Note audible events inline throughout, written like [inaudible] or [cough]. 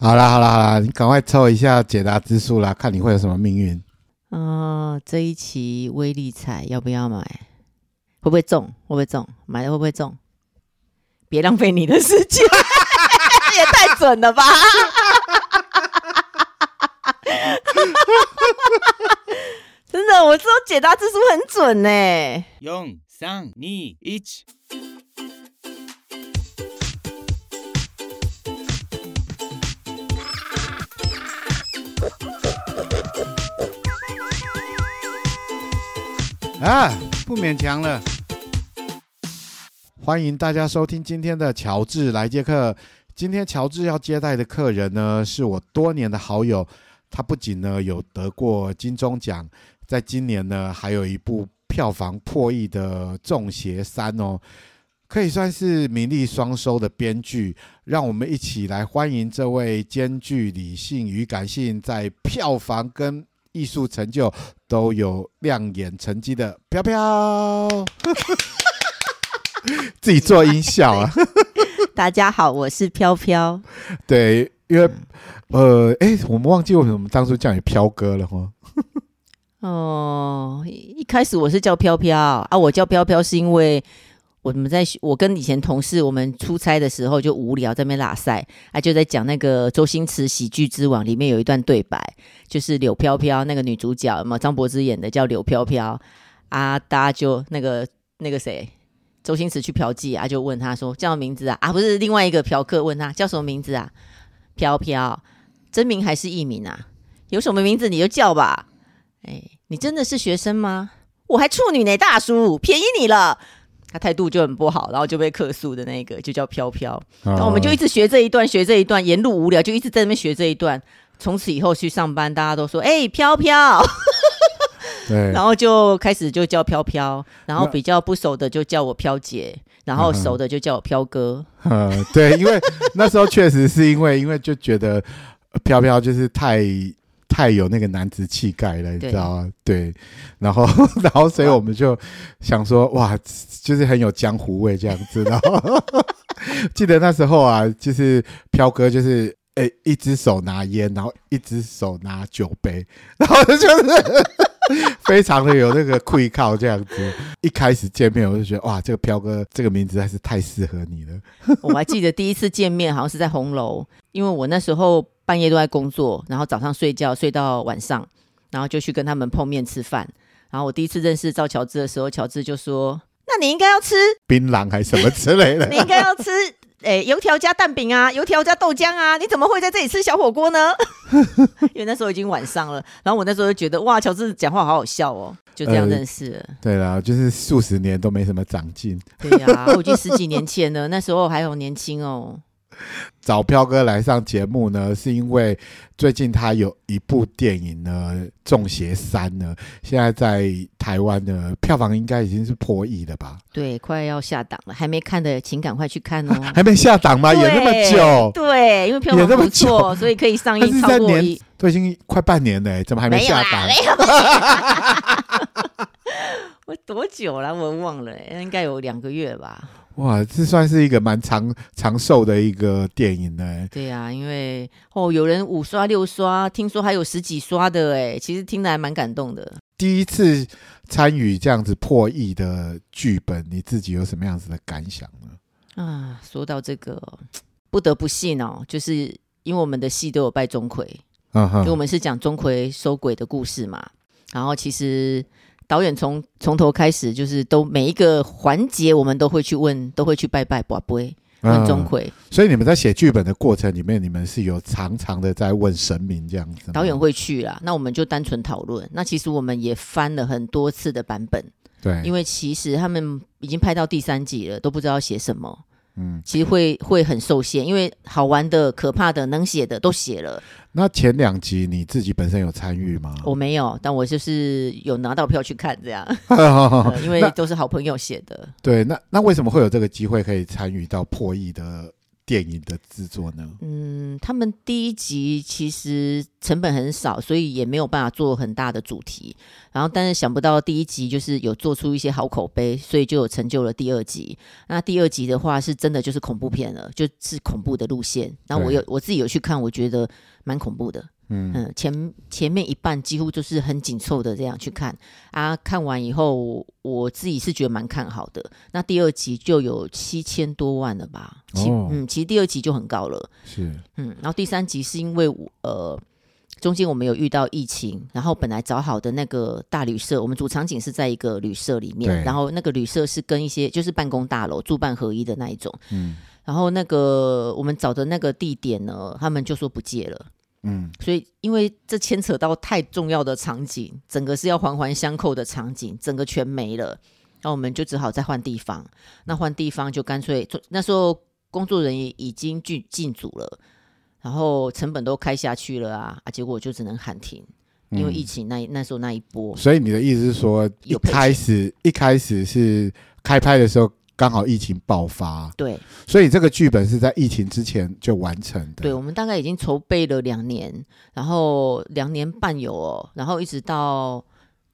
好啦好啦好啦，你赶快抽一下解答之书啦，看你会有什么命运。哦、呃，这一期威力彩要不要买？会不会中？会不会中？买了会不会中？别浪费你的时间，[laughs] 也太准了吧！[laughs] 真的，我说解答之书很准呢。四三二一。啊，不勉强了。欢迎大家收听今天的乔治来接客。今天乔治要接待的客人呢，是我多年的好友。他不仅呢有得过金钟奖，在今年呢还有一部票房破亿的《粽邪三》哦，可以算是名利双收的编剧。让我们一起来欢迎这位兼具理性与感性，在票房跟艺术成就都有亮眼成绩的飘飘，[laughs] 自己做音效啊！[laughs] 大家好，我是飘飘。对，因为呃，哎，我们忘记为什么当初叫你飘哥了哈。哦，一开始我是叫飘飘啊，我叫飘飘是因为。我们在我跟以前同事，我们出差的时候就无聊在那边拉赛啊，就在讲那个周星驰《喜剧之王》里面有一段对白，就是柳飘飘那个女主角嘛，张柏芝演的叫柳飘飘啊，大家就那个那个谁，周星驰去嫖妓啊，就问他说叫什么名字啊？啊，不是另外一个嫖客问他叫什么名字啊？飘飘，真名还是艺名啊？有什么名字你就叫吧。哎，你真的是学生吗？我还处女呢，大叔，便宜你了。他态度就很不好，然后就被客诉的那个就叫飘飘，然后我们就一直学这一段，学这一段，沿路无聊就一直在那边学这一段。从此以后去上班，大家都说：“哎、欸，飘飘。”对，[laughs] 然后就开始就叫飘飘，然后比较不熟的就叫我飘姐，然后熟的就叫我飘哥。嗯，对，因为那时候确实是因为因为就觉得飘飘就是太。太有那个男子气概了，你知道吗？对，然后，[laughs] 然后，所以我们就想说，哇，就是很有江湖味这样子。[laughs] 然后，记得那时候啊，就是飘哥，就是诶，一只手拿烟，然后一只手拿酒杯，[laughs] 然后就是非常的有那个气口这样子。一开始见面，我就觉得，哇，这个飘哥这个名字还是太适合你了。我还记得第一次见面，好像是在红楼，因为我那时候。半夜都在工作，然后早上睡觉睡到晚上，然后就去跟他们碰面吃饭。然后我第一次认识赵乔治的时候，乔治就说：“那你应该要吃槟榔还是什么之类的？[laughs] 你应该要吃诶油条加蛋饼啊，油条加豆浆啊，你怎么会在这里吃小火锅呢？” [laughs] 因为那时候已经晚上了。然后我那时候就觉得哇，乔治讲话好好笑哦，就这样认识了。呃、对啦，就是数十年都没什么长进。对呀、啊，我已经十几年前了，那时候还好年轻哦。[laughs] 找飘哥来上节目呢，是因为最近他有一部电影呢，《中邪三》呢，现在在台湾的票房应该已经是破亿了吧？对，快要下档了，还没看的请赶快去看哦。[laughs] 还没下档吗？演那么久？对，因为票房不错，所以可以上映超过一，都已经快半年了，怎么还没下档？没有啦，[laughs] 我多久了？我忘了，应该有两个月吧。哇，这算是一个蛮长长寿的一个电影呢。对呀、啊，因为哦，有人五刷六刷，听说还有十几刷的哎，其实听得还蛮感动的。第一次参与这样子破亿的剧本，你自己有什么样子的感想呢？啊，说到这个，不得不信哦，就是因为我们的戏都有拜钟馗，嗯哼，因为我们是讲钟馗收鬼的故事嘛，然后其实。导演从从头开始就是都每一个环节，我们都会去问，都会去拜拜，不会问钟馗、嗯。所以你们在写剧本的过程里面，你们是有常常的在问神明这样子。导演会去啦，那我们就单纯讨论。那其实我们也翻了很多次的版本，对，因为其实他们已经拍到第三集了，都不知道写什么。嗯，其实会会很受限，因为好玩的、可怕的、能写的都写了。那前两集你自己本身有参与吗？我没有，但我就是有拿到票去看这样，[laughs] 呃、因为都是好朋友写的。对，那那为什么会有这个机会可以参与到破译的电影的制作呢？嗯，他们第一集其实成本很少，所以也没有办法做很大的主题。然后，但是想不到第一集就是有做出一些好口碑，所以就有成就了第二集。那第二集的话，是真的就是恐怖片了，就是恐怖的路线。然后我有我自己有去看，我觉得蛮恐怖的。嗯嗯，前前面一半几乎就是很紧凑的这样去看啊，看完以后我自己是觉得蛮看好的。那第二集就有七千多万了吧？哦，嗯，其实第二集就很高了。是，嗯，然后第三集是因为呃中间我们有遇到疫情，然后本来找好的那个大旅社，我们主场景是在一个旅社里面，然后那个旅社是跟一些就是办公大楼住办合一的那一种，嗯，然后那个我们找的那个地点呢，他们就说不借了。嗯，所以因为这牵扯到太重要的场景，整个是要环环相扣的场景，整个全没了，那我们就只好再换地方。那换地方就干脆，那时候工作人员已经进进组了，然后成本都开下去了啊，啊，结果就只能喊停，因为疫情那那时候那一波。所以你的意思是说，一开始一开始是开拍的时候。刚好疫情爆发，对，所以这个剧本是在疫情之前就完成的。对，我们大概已经筹备了两年，然后两年半有哦，然后一直到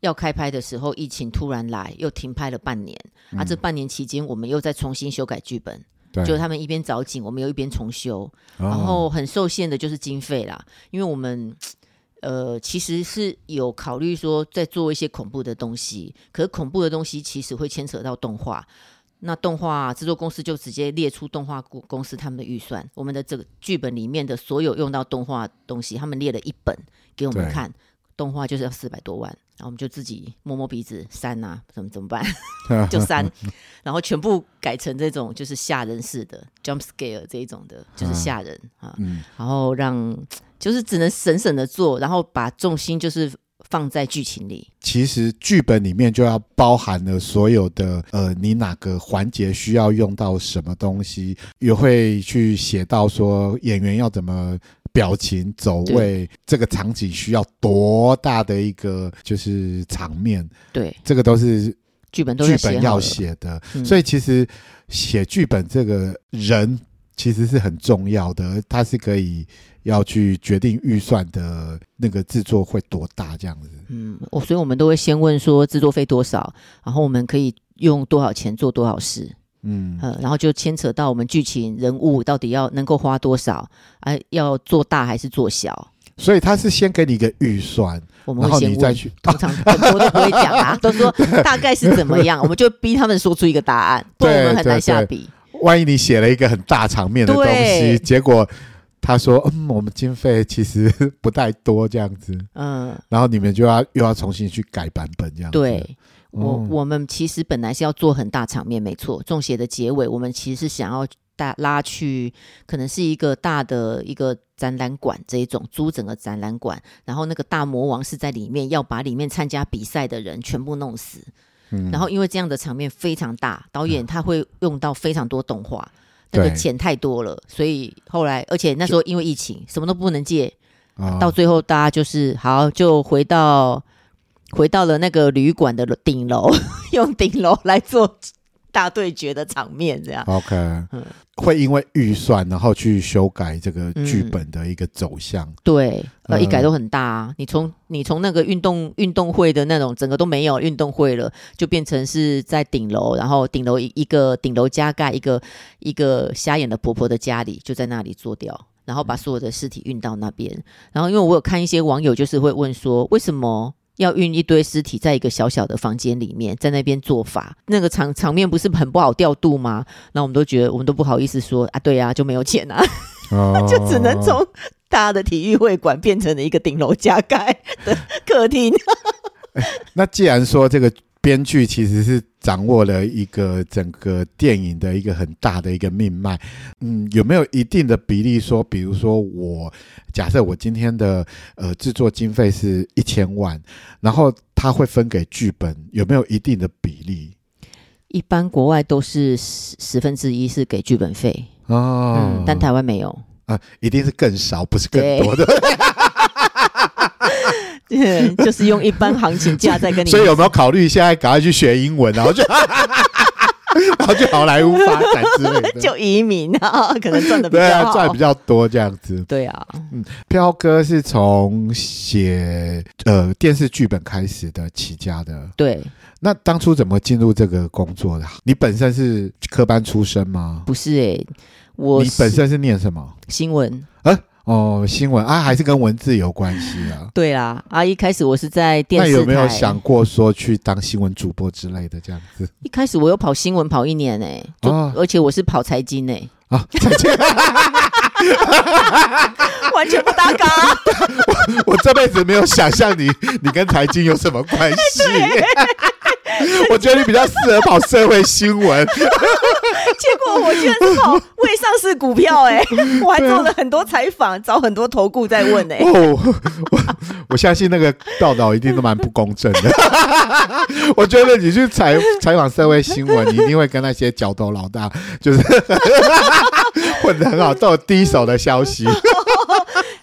要开拍的时候，疫情突然来，又停拍了半年。嗯、啊，这半年期间，我们又在重新修改剧本，对，就他们一边找景，我们又一边重修，哦、然后很受限的就是经费啦，因为我们呃其实是有考虑说在做一些恐怖的东西，可是恐怖的东西其实会牵扯到动画。那动画制作公司就直接列出动画公公司他们的预算，我们的这个剧本里面的所有用到动画东西，他们列了一本给我们看，动画就是要四百多万，然后我们就自己摸摸鼻子删啊，怎么怎么办？[laughs] 就删，然后全部改成这种就是吓人式的 jump scare 这一种的，就是吓人啊，然后让就是只能省省的做，然后把重心就是。放在剧情里，其实剧本里面就要包含了所有的呃，你哪个环节需要用到什么东西，也会去写到说演员要怎么表情走位，这个场景需要多大的一个就是场面，对，这个都是剧本都剧本要写的，所以其实写剧本这个人其实是很重要的，它是可以。要去决定预算的那个制作会多大这样子？嗯，我所以我们都会先问说制作费多少，然后我们可以用多少钱做多少事。嗯，呃，然后就牵扯到我们剧情人物到底要能够花多少，啊，要做大还是做小？所以他是先给你一个预算，我们会先问，再去，通常 [laughs] 很多都不会讲啊，都说大概是怎么样，我们就逼他们说出一个答案，不然我们很难 [laughs] 下笔。万一你写了一个很大场面的东西，结果。他说：“嗯，我们经费其实不太多，这样子。嗯，然后你们就要又要重新去改版本，这样子。对，我我们其实本来是要做很大场面，没错。中邪的结尾，我们其实是想要大拉去，可能是一个大的一个展览馆这一种，租整个展览馆，然后那个大魔王是在里面，要把里面参加比赛的人全部弄死。嗯，然后因为这样的场面非常大，导演他会用到非常多动画。嗯”那个钱太多了，所以后来，而且那时候因为疫情，什么都不能借，哦、到最后大家就是好，就回到回到了那个旅馆的顶楼，[laughs] 用顶楼来做。大对决的场面，这样。OK，嗯，会因为预算然后去修改这个剧本的一个走向，嗯、对，呃，一改都很大啊。你从你从那个运动运动会的那种整个都没有运动会了，就变成是在顶楼，然后顶楼一一个顶楼加盖一个一个瞎眼的婆婆的家里，就在那里做掉，然后把所有的尸体运到那边。然后因为我有看一些网友就是会问说，为什么？要运一堆尸体在一个小小的房间里面，在那边做法，那个场场面不是很不好调度吗？那我们都觉得，我们都不好意思说啊，对啊，就没有钱啊，哦、[laughs] 就只能从大的体育会馆变成了一个顶楼加盖的客厅。[laughs] 那既然说这个。编剧其实是掌握了一个整个电影的一个很大的一个命脉，嗯，有没有一定的比例说，比如说我假设我今天的呃制作经费是一千万，然后他会分给剧本，有没有一定的比例？一般国外都是十十分之一是给剧本费。哦、嗯，但台湾没有。啊，一定是更少，不是更多的。对，[laughs] 就是用一般行情价在跟你。[laughs] 所以有没有考虑现在赶快去学英文，然后就 [laughs] 然后去好莱坞发展之类的，就移民啊，可能赚的比对啊，较好，赚比较多这样子。对啊，嗯，飘哥是从写呃电视剧本开始的起家的。对，那当初怎么进入这个工作的？你本身是科班出身吗？不是哎、欸，我你本身是念什么？新闻。啊哦，新闻啊，还是跟文字有关系啊？对啦，啊，一开始我是在电视台，那有没有想过说去当新闻主播之类的这样子？一开始我有跑新闻跑一年呢、欸，哦，而且我是跑财经呢、欸，啊，财经，[laughs] 完全不搭嘎。[laughs] 我我这辈子没有想象你，你跟财经有什么关系？[laughs] 我觉得你比较适合跑社会新闻。结果我居然是跑未上市股票哎、欸，[laughs] 我还做了很多采访，找很多投顾在问哎、欸。哦，我 [laughs] 我相信那个报道一定都蛮不公正的。[laughs] 我觉得你去采采访社会新闻，你一定会跟那些角头老大就是混得很好，都有第一手的消息。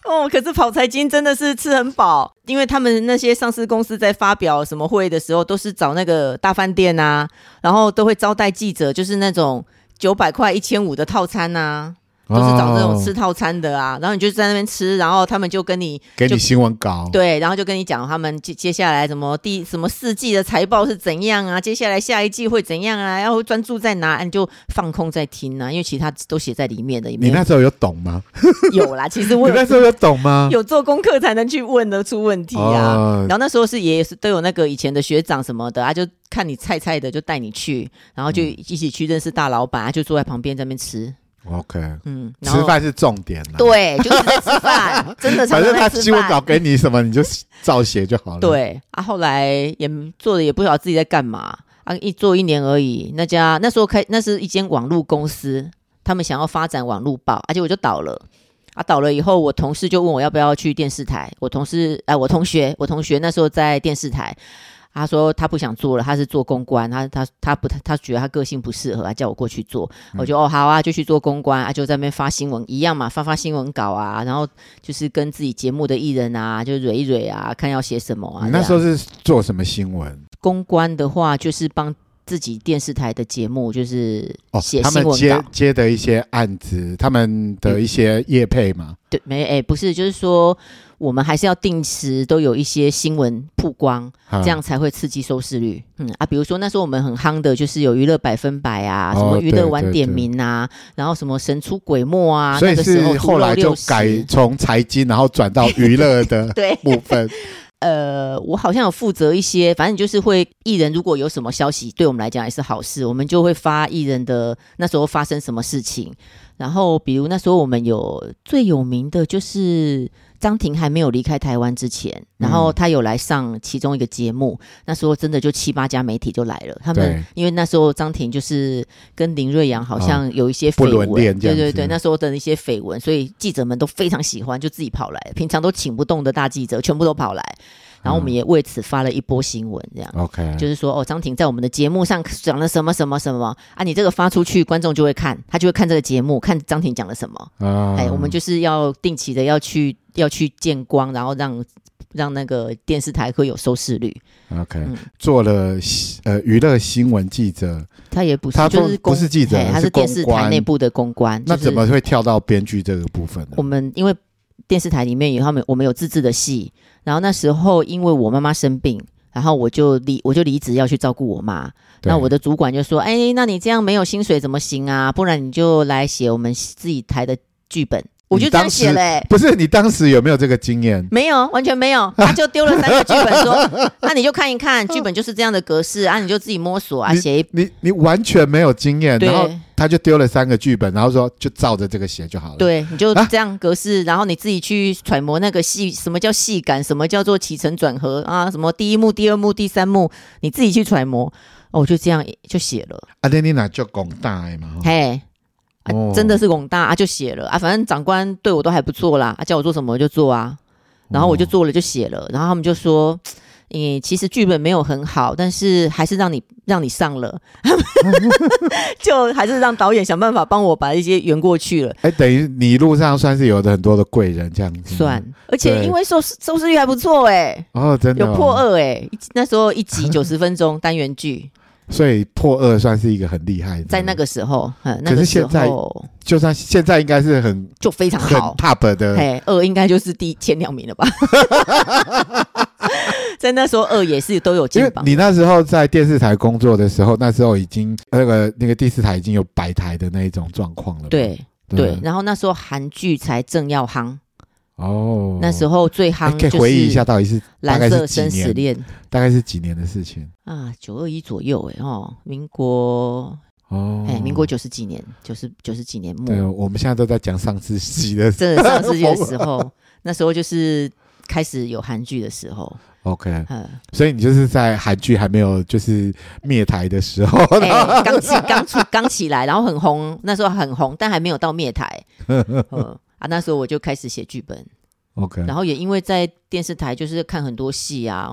哦，可是跑财经真的是吃很饱，因为他们那些上市公司在发表什么会的时候，都是找那个大饭店啊，然后都会招待记者，就是那种九百块、一千五的套餐啊。都是找这种吃套餐的啊，然后你就在那边吃，然后他们就跟你给你新闻稿，对，然后就跟你讲他们接接下来什么第什么四季的财报是怎样啊，接下来下一季会怎样啊，要专注在哪，你就放空在听啊，因为其他都写在里面的。你那时候有懂吗？[laughs] 有啦，其实我你那时候有懂吗？[laughs] 有做功课才能去问得出问题啊。哦、然后那时候是也是都有那个以前的学长什么的啊，就看你菜菜的就带你去，然后就一起去认识大老板，啊，就坐在旁边在那边吃。OK，嗯，吃饭是重点啦。对，就是在吃饭，[laughs] 真的。反正他新闻稿给你什么，你就照写就好了。对啊，后来也做的也不晓得自己在干嘛啊，一做一年而已。那家那时候开，那是一间网络公司，他们想要发展网络报，而且我就倒了。啊，倒了以后，我同事就问我要不要去电视台。我同事，哎，我同学，我同学那时候在电视台。他说他不想做了，他是做公关，他他他不他觉得他个性不适合，叫我过去做。嗯、我就哦好啊，就去做公关啊，就在那边发新闻一样嘛，发发新闻稿啊，然后就是跟自己节目的艺人啊，就蕊一蕊啊，看要写什么啊。你那时候是做什么新闻？公关的话，就是帮自己电视台的节目，就是写新闻稿。哦、他们接接的一些案子，他们的一些业配嘛。对，没哎，不是，就是说。我们还是要定时都有一些新闻曝光，这样才会刺激收视率。嗯啊，比如说那时候我们很夯的，就是有娱乐百分百啊，哦、什么娱乐晚点名啊，然后什么神出鬼没啊，所以是后来就改从财经，然后转到 [laughs] 娱乐的部分。[laughs] 呃，我好像有负责一些，反正就是会艺人如果有什么消息，对我们来讲也是好事，我们就会发艺人的那时候发生什么事情。然后比如那时候我们有最有名的就是。张庭还没有离开台湾之前，然后他有来上其中一个节目，嗯、那时候真的就七八家媒体就来了。他们因为那时候张庭就是跟林瑞阳好像有一些绯闻，啊、对对对，那时候的一些绯闻，所以记者们都非常喜欢，就自己跑来。平常都请不动的大记者，全部都跑来。然后我们也为此发了一波新闻，这样，OK，、嗯、就是说哦，张庭在我们的节目上讲了什么什么什么啊，你这个发出去，观众就会看，他就会看这个节目，看张庭讲了什么。啊，哎，我们就是要定期的要去要去见光，然后让让那个电视台会有收视率。OK，、嗯、做了呃娱乐新闻记者，他也不是，他就是不是记者，他是电视台内部的公关。那怎么会跳到编剧这个部分呢？我们因为电视台里面有他们，我们有自制的戏。然后那时候，因为我妈妈生病，然后我就离我就离职要去照顾我妈。那我的主管就说：“哎，那你这样没有薪水怎么行啊？不然你就来写我们自己台的剧本。”我就这样写嘞、欸。不是你当时有没有这个经验？没有，完全没有。他就丢了三个剧本说，说 [laughs] 那你就看一看，剧本就是这样的格式啊，你就自己摸索啊，写一。你你，你完全没有经验，然后他就丢了三个剧本，然后说就照着这个写就好了。对，你就这样格式，啊、然后你自己去揣摩那个戏，什么叫戏感，什么叫做起承转合啊，什么第一幕、第二幕、第三幕，你自己去揣摩。哦，我就这样就写了。阿爹，你那叫广大嘛？嘿。啊、真的是广大啊，就写了啊，反正长官对我都还不错啦，啊，叫我做什么我就做啊，然后我就做了就写了，然后他们就说，你，其实剧本没有很好，但是还是让你让你上了，[laughs] 就还是让导演想办法帮我把一些圆过去了。哎，等于你一路上算是有的很多的贵人这样子，算，而且因为收收视率还不错哎、欸，哦，真的、哦、有破二哎、欸，那时候一集九十分钟单元剧。所以破二算是一个很厉害的，在那个时候，嗯，那可个时是现在候就算现在应该是很就非常好。top 的，嘿，二应该就是第前两名了吧？[laughs] 在那时候，二也是都有因为进榜。你那时候在电视台工作的时候，那时候已经那个那个第四台已经有百台的那一种状况了。对对对，然后那时候韩剧才正要夯，哦，那时候最哎夯就是可以回忆一下到底是蓝色？生死恋。大概是几年的事情？啊，九二一左右，哎哦，民国哦，哎，民国九十几年，九十九十几年末，对，我们现在都在讲上世纪的 [laughs] 真的上世纪的时候，那时候就是开始有韩剧的时候，OK，嗯，所以你就是在韩剧还没有就是灭台的时候，哎，刚起刚出刚起来，然后很红，那时候很红，但还没有到灭台，[laughs] 嗯啊，那时候我就开始写剧本，OK，然后也因为在电视台就是看很多戏啊，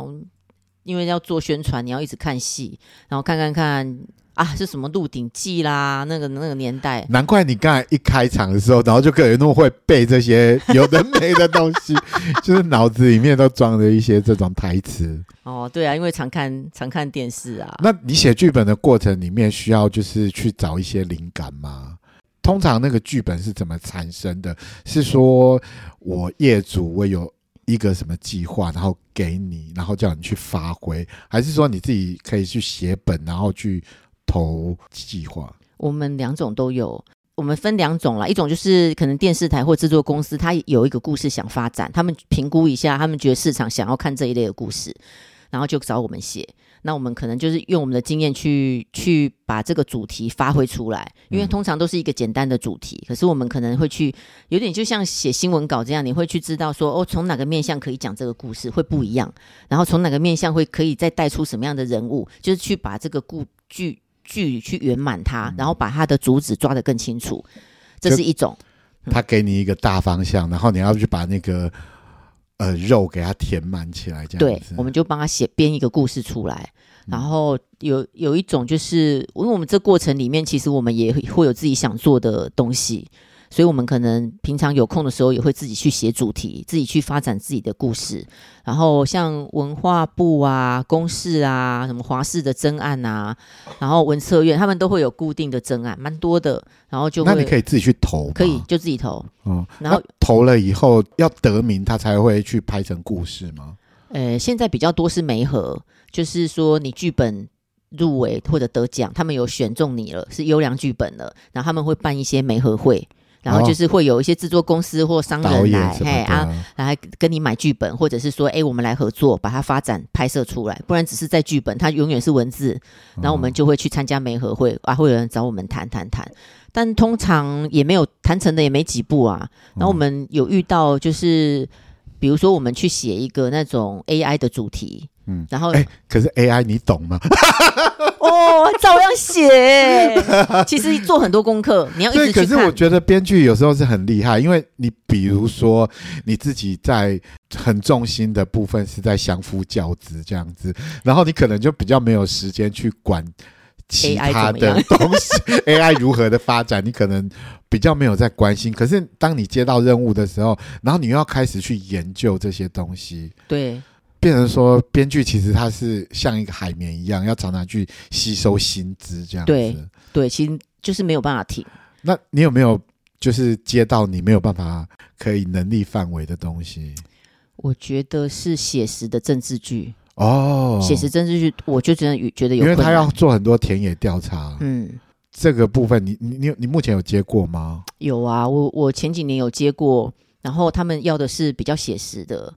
因为要做宣传，你要一直看戏，然后看看看啊是什么《鹿鼎记》啦，那个那个年代，难怪你刚才一开场的时候，然后就可以那么会背这些有的没的东西，[laughs] 就是脑子里面都装着一些这种台词。哦，对啊，因为常看常看电视啊，那你写剧本的过程里面，需要就是去找一些灵感吗？通常那个剧本是怎么产生的？是说我业主我有一个什么计划，然后给你，然后叫你去发挥，还是说你自己可以去写本，然后去投计划？我们两种都有。我们分两种啦，一种就是可能电视台或制作公司，他有一个故事想发展，他们评估一下，他们觉得市场想要看这一类的故事，然后就找我们写。那我们可能就是用我们的经验去去把这个主题发挥出来，因为通常都是一个简单的主题，可是我们可能会去有点就像写新闻稿这样，你会去知道说哦，从哪个面向可以讲这个故事会不一样，然后从哪个面向会可以再带出什么样的人物，就是去把这个故剧剧去圆满它，然后把它的主旨抓得更清楚，这是一种。他给你一个大方向，然后你要去把那个呃肉给它填满起来，这样对子，我们就帮他写编一个故事出来。然后有有一种就是，因为我们这过程里面，其实我们也会有自己想做的东西，所以我们可能平常有空的时候，也会自己去写主题，自己去发展自己的故事。然后像文化部啊、公视啊、什么华视的征案啊，然后文策院，他们都会有固定的征案，蛮多的。然后就那你可以自己去投，可以就自己投。嗯，然后投了以后要得名，他才会去拍成故事吗？呃，现在比较多是媒合，就是说你剧本入围或者得奖，他们有选中你了，是优良剧本了，然后他们会办一些媒合会，然后就是会有一些制作公司或商人来，嘿啊，来跟你买剧本，或者是说，哎，我们来合作，把它发展拍摄出来，不然只是在剧本，它永远是文字，然后我们就会去参加媒合会啊，会有人找我们谈谈谈，但通常也没有谈成的也没几部啊，然后我们有遇到就是。比如说，我们去写一个那种 AI 的主题，嗯，然后，哎，可是 AI 你懂吗？[laughs] 哦，照样写。其实做很多功课，你要一直去看。可是我觉得编剧有时候是很厉害，因为你比如说你自己在很重心的部分是在相夫教子这样子，然后你可能就比较没有时间去管其他的东西 AI,，AI 如何的发展，你可能比较没有在关心。可是当你接到任务的时候，然后你又要开始去研究这些东西，对。变成说，编剧其实它是像一个海绵一样，要常常去吸收新知，这样子。对对，其实就是没有办法停。那你有没有就是接到你没有办法可以能力范围的东西？我觉得是写实的政治剧哦，写实政治剧，我就真的觉得有，因为他要做很多田野调查。嗯，这个部分你你你你目前有接过吗？有啊，我我前几年有接过，然后他们要的是比较写实的。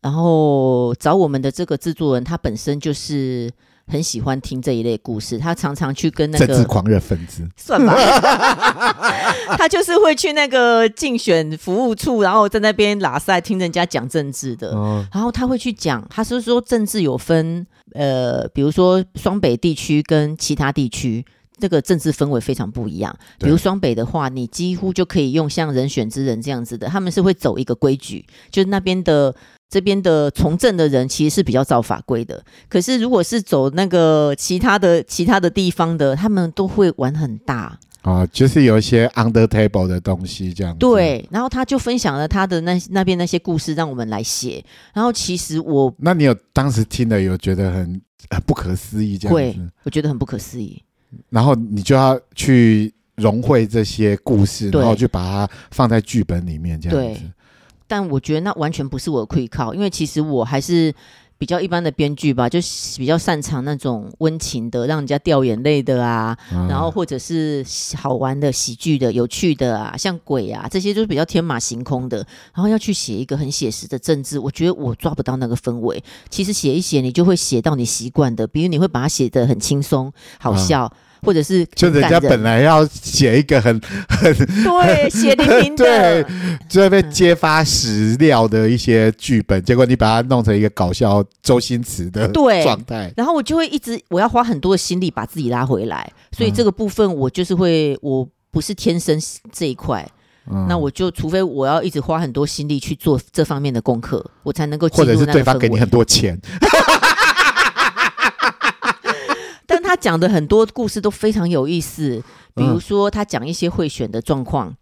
然后找我们的这个制作人，他本身就是很喜欢听这一类故事，他常常去跟那个政治狂热分子，算吧，[laughs] 他就是会去那个竞选服务处，然后在那边拉塞听人家讲政治的，哦、然后他会去讲，他是说政治有分，呃，比如说双北地区跟其他地区。这个政治氛围非常不一样。比如双北的话，你几乎就可以用像人选之人这样子的，他们是会走一个规矩，就是那边的这边的从政的人其实是比较照法规的。可是如果是走那个其他的其他的地方的，他们都会玩很大啊，就是有一些 under table 的东西这样。对，然后他就分享了他的那那边那些故事，让我们来写。然后其实我，那你有当时听了有觉得很很不可思议这样会子，，我觉得很不可思议。然后你就要去融汇这些故事，然后就把它放在剧本里面这样子对。但我觉得那完全不是我的愧靠，因为其实我还是比较一般的编剧吧，就比较擅长那种温情的，让人家掉眼泪的啊，嗯然后或者是好玩的、喜剧的、有趣的啊，像鬼啊这些，就是比较天马行空的。然后要去写一个很写实的政治，我觉得我抓不到那个氛围。其实写一写，你就会写到你习惯的，比如你会把它写得很轻松、好笑。或者是就人家本来要写一个很很对血淋淋的，[laughs] 对，就会被揭发史料的一些剧本，结果你把它弄成一个搞笑周星驰的对状态，然后我就会一直我要花很多的心力把自己拉回来，所以这个部分我就是会，我不是天生这一块，嗯。那我就除非我要一直花很多心力去做这方面的功课，我才能够或者是对方给你很多钱，但 [laughs] 他讲的很多故事都非常有意思，比如说他讲一些贿选的状况。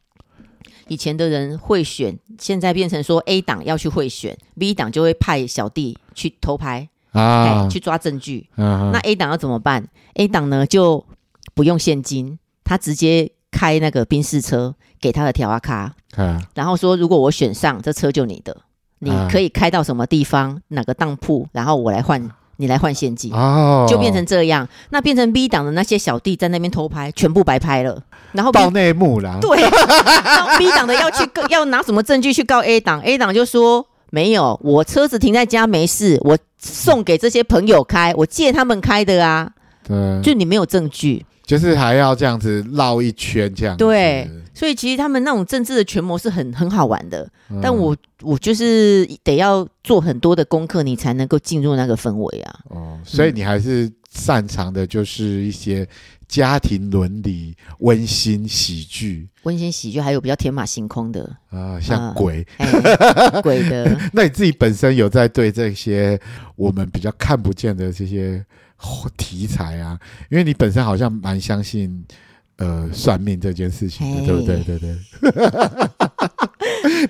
以前的人贿选，现在变成说 A 党要去贿选，B 党就会派小弟去偷拍啊哎，去抓证据。嗯那 A 党要怎么办？A 党呢就不用现金，他直接开那个宾士车给他的条阿卡，啊然后说如果我选上，这车就你的，你可以开到什么地方，哪个当铺，然后我来换。你来换现金，哦，就变成这样。那变成 B 党的那些小弟在那边偷拍，全部白拍了。然后 B, 爆内幕啦，对，然后 B 党的要去 [laughs] 要拿什么证据去告 A 党？A 党就说没有，我车子停在家没事，我送给这些朋友开，我借他们开的啊。对，就你没有证据，就是还要这样子绕一圈这样子。对，所以其实他们那种政治的权谋是很很好玩的。嗯但我我就是得要做很多的功课，你才能够进入那个氛围啊。哦，所以你还是擅长的就是一些家庭伦理、温馨喜剧温馨喜剧，还有比较天马行空的啊，像鬼。哎、鬼的。[laughs] 那你自己本身有在对这些我们比较看不见的这些题材啊？因为你本身好像蛮相信呃算命这件事情的，对不对？对对。[laughs]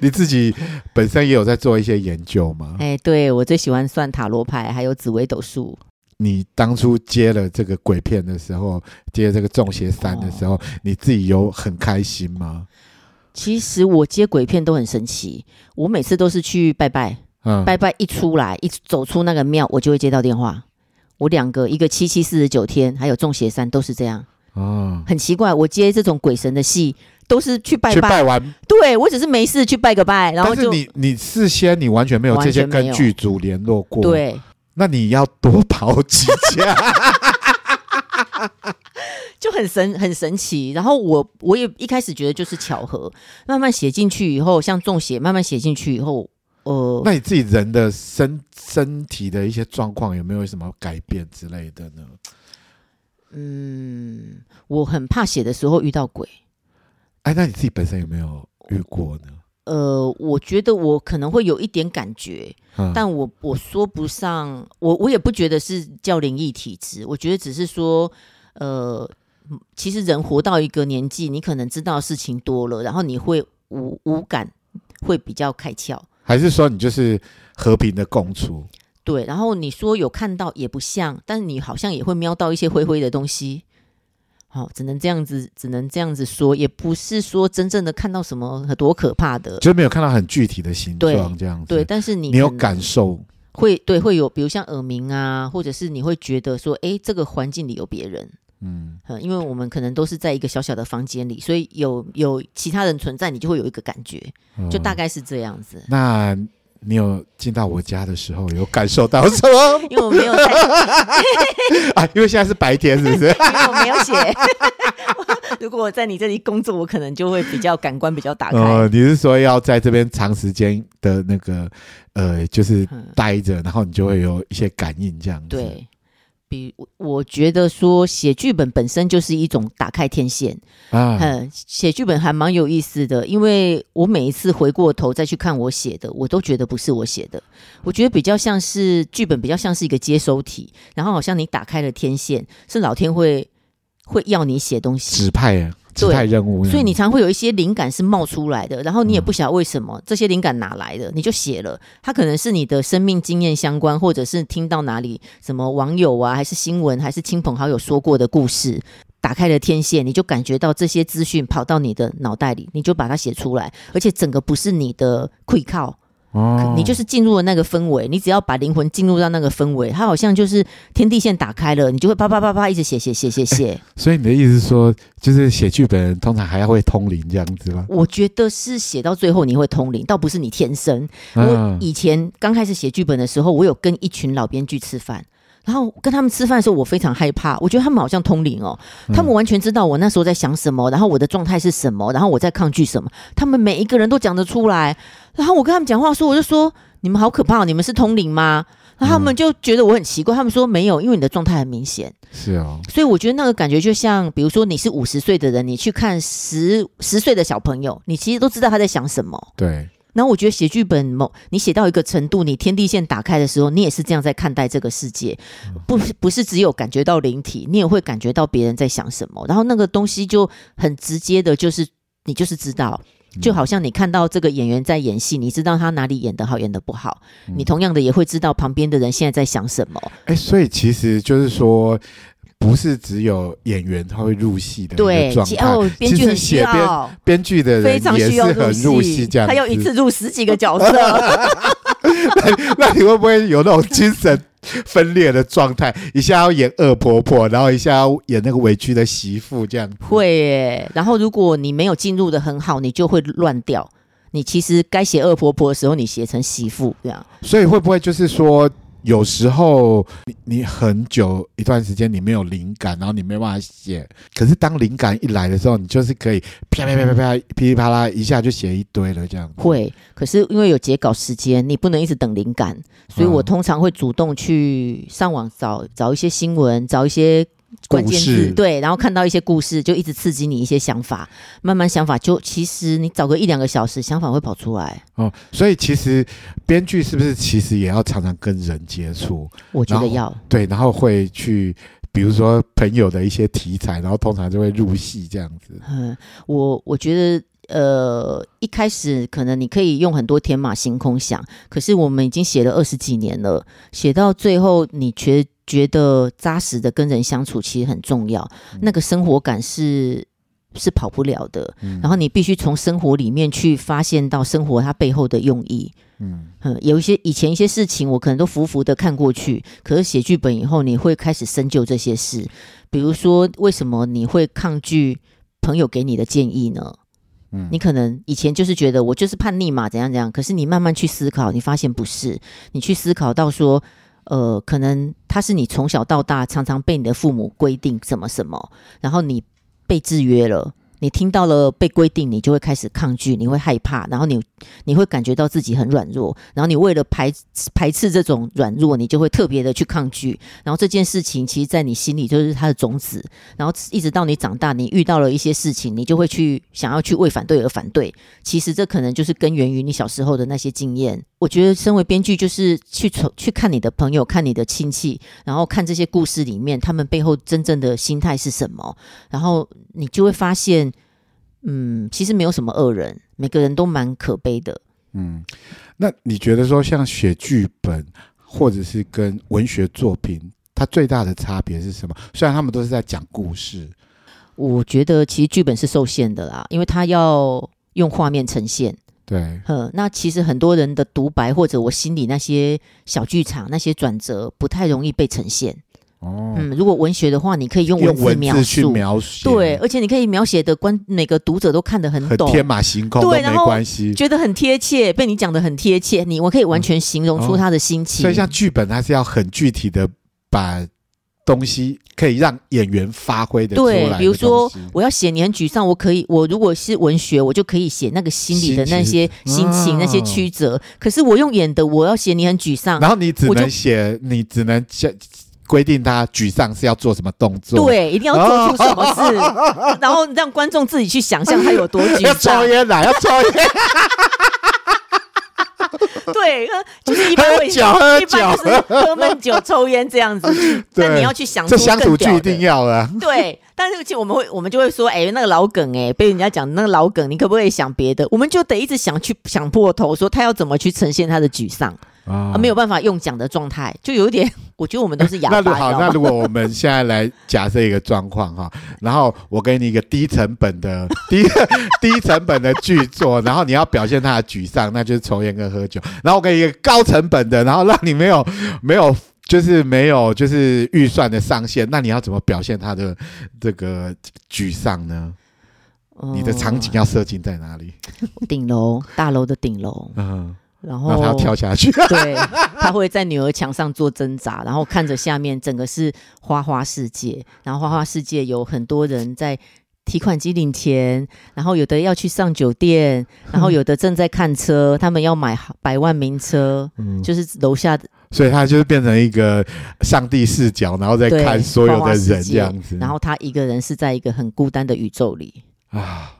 你自己本身也有在做一些研究吗？哎，对我最喜欢算塔罗牌，还有紫微斗数。你当初接了这个鬼片的时候，接这个《中邪三》的时候，哦、你自己有很开心吗？其实我接鬼片都很神奇，我每次都是去拜拜，嗯，拜拜一出来，一走出那个庙，我就会接到电话。我两个，一个七七四十九天，还有《中邪三》都是这样。哦，很奇怪，我接这种鬼神的戏都是去拜拜，去拜完，对我只是没事去拜个拜，然后就你你事先你完全没有这些跟剧组联络过，对。那你要多跑几家，[laughs] 就很神很神奇。然后我我也一开始觉得就是巧合，慢慢写进去以后，像中邪，慢慢写进去以后，呃，那你自己人的身身体的一些状况有没有什么改变之类的呢？嗯，我很怕写的时候遇到鬼。哎，那你自己本身有没有遇过呢？呃，我觉得我可能会有一点感觉，嗯、但我我说不上，我我也不觉得是叫灵异体质，我觉得只是说，呃，其实人活到一个年纪，你可能知道事情多了，然后你会无无感会比较开窍，还是说你就是和平的共处？对，然后你说有看到也不像，但你好像也会瞄到一些灰灰的东西。哦，只能这样子，只能这样子说，也不是说真正的看到什么多可怕的，就没有看到很具体的形状这样子。对，但是你你有感受，会对会有，比如像耳鸣啊，或者是你会觉得说，哎，这个环境里有别人，嗯，因为我们可能都是在一个小小的房间里，所以有有其他人存在，你就会有一个感觉，就大概是这样子。嗯、那。你有进到我家的时候，有感受到什么？[laughs] 因为我没有在 [laughs] 啊，因为现在是白天，是不是？[laughs] 因为我没有写。如果我在你这里工作，我可能就会比较感官比较打开。呃，你是说要在这边长时间的那个呃，就是待着，然后你就会有一些感应这样子。对。比我觉得说写剧本本身就是一种打开天线啊，嗯，写剧本还蛮有意思的，因为我每一次回过头再去看我写的，我都觉得不是我写的，我觉得比较像是剧本，比较像是一个接收体，然后好像你打开了天线，是老天会会要你写东西，指派啊，指派任务，所以你常会有一些灵感是冒出来的，然后你也不晓得为什么、嗯、这些灵感哪来的，你就写了。它可能是你的生命经验相关，或者是听到哪里什么网友啊，还是新闻，还是亲朋好友说过的故事，打开了天线，你就感觉到这些资讯跑到你的脑袋里，你就把它写出来，而且整个不是你的愧靠。哦，你就是进入了那个氛围，你只要把灵魂进入到那个氛围，它好像就是天地线打开了，你就会啪啪啪啪一直写写写写写。[laughs] 所以你的意思是说，就是写剧本人通常还要会通灵这样子吗？我觉得是写到最后你会通灵，倒不是你天生。我以前刚开始写剧本的时候，我有跟一群老编剧吃饭。然后跟他们吃饭的时候，我非常害怕。我觉得他们好像通灵哦，他们完全知道我那时候在想什么，然后我的状态是什么，然后我在抗拒什么。他们每一个人都讲得出来。然后我跟他们讲话说，我就说：“你们好可怕，你们是通灵吗？”然后他们就觉得我很奇怪。他们说：“没有，因为你的状态很明显。”是啊。所以我觉得那个感觉就像，比如说你是五十岁的人，你去看十十岁的小朋友，你其实都知道他在想什么。对。然后我觉得写剧本，某你写到一个程度，你天地线打开的时候，你也是这样在看待这个世界，不是不是只有感觉到灵体，你也会感觉到别人在想什么。然后那个东西就很直接的，就是你就是知道，就好像你看到这个演员在演戏，你知道他哪里演得好，演得不好，你同样的也会知道旁边的人现在在想什么。哎，所以其实就是说。不是只有演员他会入戏的一个状态，哦，编剧很需要，编剧的人也是很入戏，这样子，他要一次入十几个角色。[laughs] 那 [laughs] 那你会不会有那种精神 [laughs] 分裂的状态？一下要演恶婆婆，然后一下要演那个委屈的媳妇，这样会耶。然后如果你没有进入的很好，你就会乱掉。你其实该写恶婆婆的时候，你写成媳妇这样。所以会不会就是说？有时候你你很久一段时间你没有灵感，然后你没办法写。可是当灵感一来的时候，你就是可以啪啪啪啪啪噼里啪啦一下就写一堆了这样。会，可是因为有截稿时间，你不能一直等灵感，所以我通常会主动去上网找找一些新闻，找一些。关键字对，然后看到一些故事，就一直刺激你一些想法，慢慢想法就其实你找个一两个小时，想法会跑出来。哦，所以其实编剧是不是其实也要常常跟人接触？我觉得要对，然后会去比如说朋友的一些题材，然后通常就会入戏这样子。嗯，我我觉得呃，一开始可能你可以用很多天马行空想，可是我们已经写了二十几年了，写到最后你觉。觉得扎实的跟人相处其实很重要，嗯、那个生活感是是跑不了的。嗯、然后你必须从生活里面去发现到生活它背后的用意。嗯，嗯，有一些以前一些事情我可能都浮浮的看过去，可是写剧本以后你会开始深究这些事。比如说，为什么你会抗拒朋友给你的建议呢？嗯，你可能以前就是觉得我就是叛逆嘛，怎样怎样。可是你慢慢去思考，你发现不是。你去思考到说。呃，可能他是你从小到大常常被你的父母规定什么什么，然后你被制约了。你听到了被规定，你就会开始抗拒，你会害怕，然后你你会感觉到自己很软弱，然后你为了排排斥这种软弱，你就会特别的去抗拒，然后这件事情其实，在你心里就是它的种子，然后一直到你长大，你遇到了一些事情，你就会去想要去为反对而反对。其实这可能就是根源于你小时候的那些经验。我觉得身为编剧，就是去从去看你的朋友，看你的亲戚，然后看这些故事里面他们背后真正的心态是什么，然后你就会发现。嗯，其实没有什么恶人，每个人都蛮可悲的。嗯，那你觉得说像写剧本，或者是跟文学作品，它最大的差别是什么？虽然他们都是在讲故事，我觉得其实剧本是受限的啦，因为它要用画面呈现。对，嗯，那其实很多人的独白或者我心里那些小剧场、那些转折，不太容易被呈现。哦，嗯，如果文学的话，你可以用文字描述，去描写，对，而且你可以描写的观每个读者都看得很懂，很天马行空，对，没关系，觉得很贴切，被你讲的很贴切，你我可以完全形容出他的心情。嗯哦、所以像剧本，它是要很具体的把东西可以让演员发挥的出来的。对，比如说我要写你很沮丧，我可以，我如果是文学，我就可以写那个心里的那些心情，心情那些曲折。可是我用演的，我要写你很沮丧，然后你只能写，你只能写。规定他沮丧是要做什么动作？对，一定要做出什么事，哦、[laughs] 然后让观众自己去想象他有多沮丧。要抽烟啦，要抽烟。[laughs] 对，就是一般会 [laughs] 一般就是喝闷酒、抽烟这样子。对 [laughs] 但你要去想出更屌的土剧一定要啊。对，但是其实我们会，我们就会说，哎、欸，那个老梗、欸，哎，被人家讲那个老梗，你可不可以想别的？我们就得一直想去想破头，说他要怎么去呈现他的沮丧。啊，没有办法用讲的状态，就有一点，[laughs] 我觉得我们都是哑巴。那好，那如果我们现在来假设一个状况哈，然后我给你一个低成本的低 [laughs] 低成本的剧作，然后你要表现他的沮丧，那就是抽烟跟喝酒。然后我给你一个高成本的，然后让你没有没有就是没有就是预算的上限，那你要怎么表现他的这个沮丧呢？你的场景要设计在哪里？顶楼，大楼的顶楼。嗯。然后他要跳下去，对，他会在女儿墙上做挣扎，然后看着下面整个是花花世界，然后花花世界有很多人在提款机领钱，然后有的要去上酒店，然后有的正在看车，他们要买百万名车，嗯，就是楼下的，所以他就是变成一个上帝视角，然后再看所有的人这样子，然后他一个人是在一个很孤单的宇宙里。啊。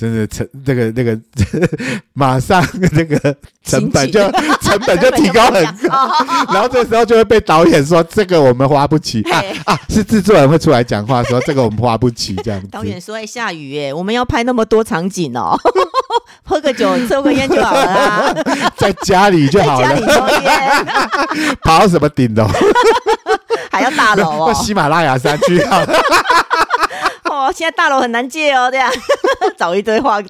真的成那个那个，[laughs] 马上那个成本就 [laughs] 成本就提高很高，[laughs] 然后这时候就会被导演说这个我们花不起。啊啊！是制作人会出来讲话说这个我们花不起这样。导演说：“哎，下雨耶，我们要拍那么多场景哦，喝个酒抽个烟就好了啦，在家里就好了，跑到什么顶楼？还要大楼哦，喜马拉雅山去好了。”哦，现在大楼很难借哦，这样 [laughs] 找一堆话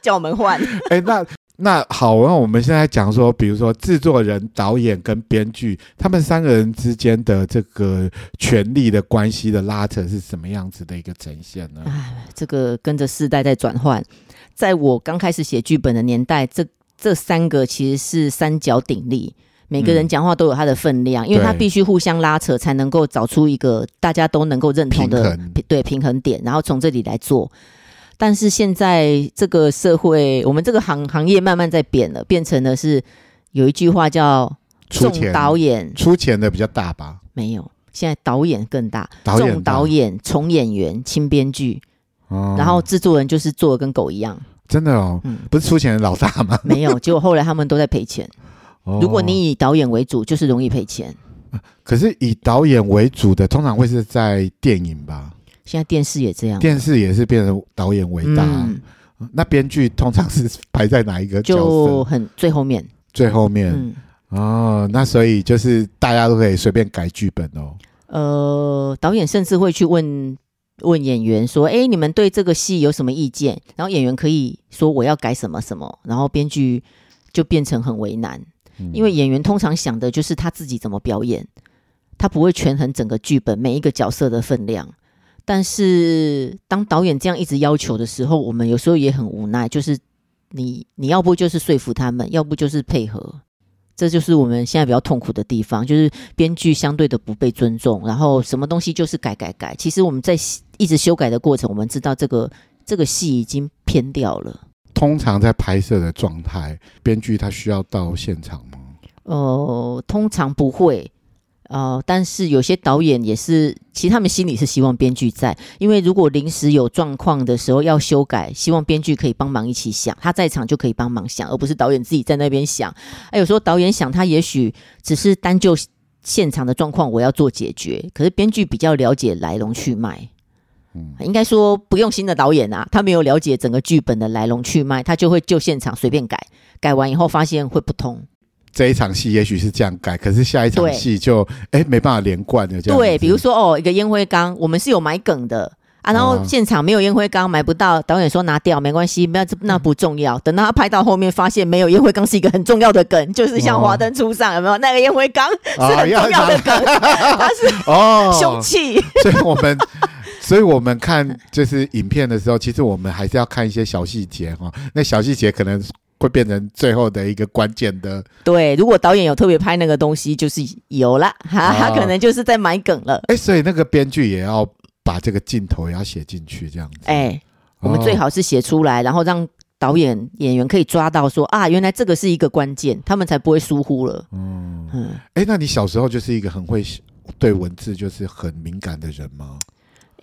叫我们换。[laughs] 哎、欸，那那好，那我们现在讲说，比如说制作人、导演跟编剧，他们三个人之间的这个权力的关系的拉扯是什么样子的一个呈现呢？哎，这个跟着世代在转换，在我刚开始写剧本的年代，这这三个其实是三角鼎立。每个人讲话都有他的分量，嗯、因为他必须互相拉扯，才能够找出一个大家都能够认同的平对平衡点，然后从这里来做。但是现在这个社会，我们这个行行业慢慢在变了，变成的是有一句话叫“重导演。出钱的比较大吧”，没有，现在导演更大，重导演、重演员、轻编剧，哦、然后制作人就是做的跟狗一样，真的哦，嗯、不是出钱的老大吗？没有，结果后来他们都在赔钱。如果你以导演为主，就是容易赔钱。[laughs] 可是以导演为主的，通常会是在电影吧？现在电视也这样，电视也是变成导演为大。嗯、那编剧通常是排在哪一个？就很最后面。最后面。嗯、哦，那所以就是大家都可以随便改剧本哦。呃，导演甚至会去问问演员说：“哎，你们对这个戏有什么意见？”然后演员可以说：“我要改什么什么。”然后编剧就变成很为难。因为演员通常想的就是他自己怎么表演，他不会权衡整个剧本每一个角色的分量。但是当导演这样一直要求的时候，我们有时候也很无奈，就是你你要不就是说服他们，要不就是配合。这就是我们现在比较痛苦的地方，就是编剧相对的不被尊重，然后什么东西就是改改改。其实我们在一直修改的过程，我们知道这个这个戏已经偏掉了。通常在拍摄的状态，编剧他需要到现场吗？呃，通常不会，呃，但是有些导演也是，其实他们心里是希望编剧在，因为如果临时有状况的时候要修改，希望编剧可以帮忙一起想，他在场就可以帮忙想，而不是导演自己在那边想。哎，有时候导演想，他也许只是单就现场的状况，我要做解决，可是编剧比较了解来龙去脉。嗯，应该说不用心的导演啊，他没有了解整个剧本的来龙去脉，他就会就现场随便改，改完以后发现会不通。这一场戏也许是这样改，可是下一场戏就哎对没办法连贯的这样。对，比如说哦，一个烟灰缸，我们是有买梗的啊，然后现场没有烟灰缸买不到，导演说拿掉没关系，不要这那不重要。等到他拍到后面，发现没有烟灰缸是一个很重要的梗，就是像华灯初上有没有那个烟灰缸是很重要的梗，[laughs] 它是哦凶器，[laughs] 所以我们。所以我们看就是影片的时候，其实我们还是要看一些小细节哈。那小细节可能会变成最后的一个关键的。对，如果导演有特别拍那个东西，就是有了 [laughs] 哈，他可能就是在埋梗了。哎，所以那个编剧也要把这个镜头也要写进去，这样子。哎，我们最好是写出来，然后让导演演员可以抓到说啊，原来这个是一个关键，他们才不会疏忽了。嗯嗯。哎，那你小时候就是一个很会对文字就是很敏感的人吗？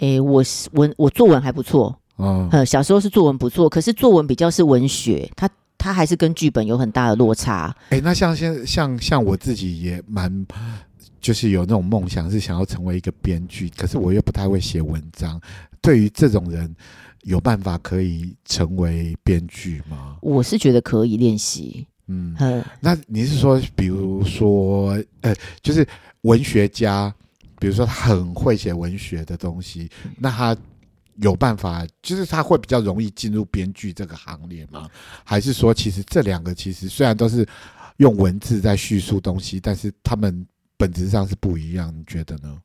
诶，我文我作文还不错，嗯，小时候是作文不错，可是作文比较是文学，它它还是跟剧本有很大的落差。哎、欸，那像现像像我自己也蛮，就是有那种梦想是想要成为一个编剧，可是我又不太会写文章。对于这种人，有办法可以成为编剧吗？我是觉得可以练习。嗯，那你是说，比如说，呃，就是文学家，比如说他很会写文学的东西，那他有办法，就是他会比较容易进入编剧这个行列吗？还是说，其实这两个其实虽然都是用文字在叙述东西，但是他们本质上是不一样？你觉得呢？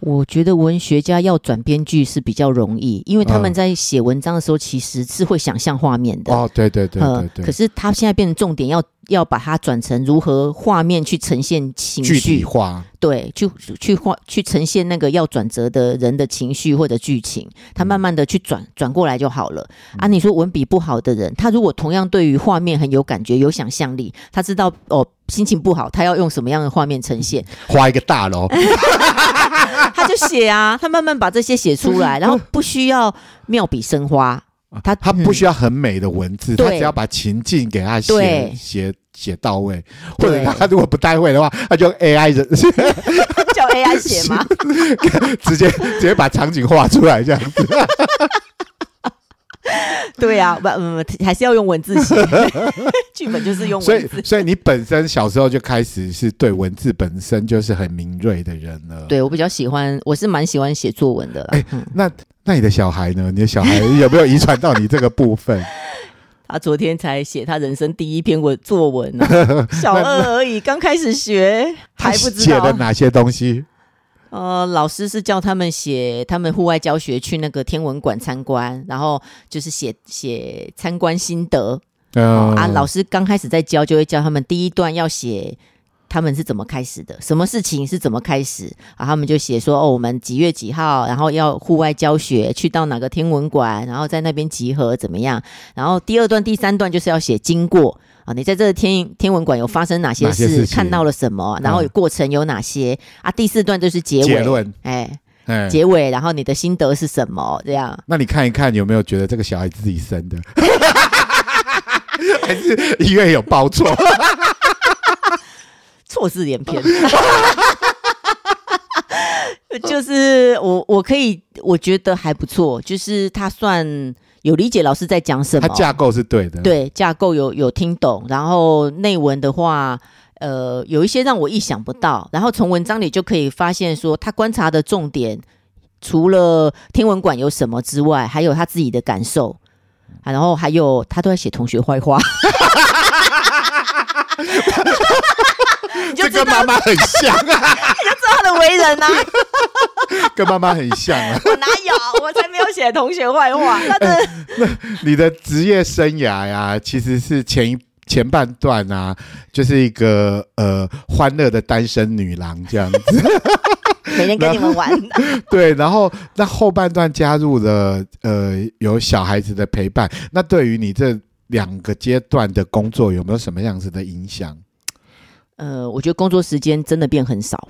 我觉得文学家要转编剧是比较容易，因为他们在写文章的时候其实是会想象画面的。哦，对对对对对。可是他现在变成重点要要把它转成如何画面去呈现情绪，具体化。对，去去画去呈现那个要转折的人的情绪或者剧情，他慢慢的去转转过来就好了。啊，你说文笔不好的人，他如果同样对于画面很有感觉、有想象力，他知道哦心情不好，他要用什么样的画面呈现？画一个大楼。[laughs] 他就写啊，他慢慢把这些写出来，[laughs] 然后不需要妙笔生花，他他不需要很美的文字，嗯、他只要把情境给他写写写到位，或者他如果不太会的话，他就 AI 人 [laughs] 叫 AI 写吗？[laughs] 直接直接把场景画出来这样子。[laughs] 对呀、啊，不不还是要用文字写，剧本就是用文字。所以，所以你本身小时候就开始是对文字本身就是很敏锐的人了。对，我比较喜欢，我是蛮喜欢写作文的。哎、欸，那那你的小孩呢？你的小孩有没有遗传到你这个部分？[laughs] 他昨天才写他人生第一篇文作文呢、啊，[laughs] 小二而已，刚开始学，还不知道写了哪些东西。呃，老师是叫他们写他们户外教学去那个天文馆参观，然后就是写写参观心得。嗯、哦、啊，老师刚开始在教，就会教他们第一段要写他们是怎么开始的，什么事情是怎么开始啊？他们就写说哦，我们几月几号，然后要户外教学，去到哪个天文馆，然后在那边集合怎么样？然后第二段、第三段就是要写经过。啊，你在这个天天文馆有发生哪些事？些看到了什么？然后有过程有哪些？嗯、啊，第四段就是结尾。哎，哎，结尾，然后你的心得是什么？这样。那你看一看有没有觉得这个小孩自己生的，[laughs] 还是医院有报错？[laughs] 错字连篇。[laughs] 就是我，我可以，我觉得还不错。就是他算。有理解老师在讲什么，他架构是对的，对，架构有有听懂，然后内文的话，呃，有一些让我意想不到，然后从文章里就可以发现说，他观察的重点除了天文馆有什么之外，还有他自己的感受，然后还有他都在写同学坏话。[laughs] 你就 [laughs] [laughs] 跟妈妈很像啊！你就知道他的为人啊，跟妈妈很像啊！我哪有？我才没有写同学坏话。那你的职业生涯呀，其实是前一前半段啊，就是一个呃欢乐的单身女郎这样子，[laughs] 每天跟你们玩。对，然后那后半段加入了呃有小孩子的陪伴，那对于你这两个阶段的工作有没有什么样子的影响？呃，我觉得工作时间真的变很少，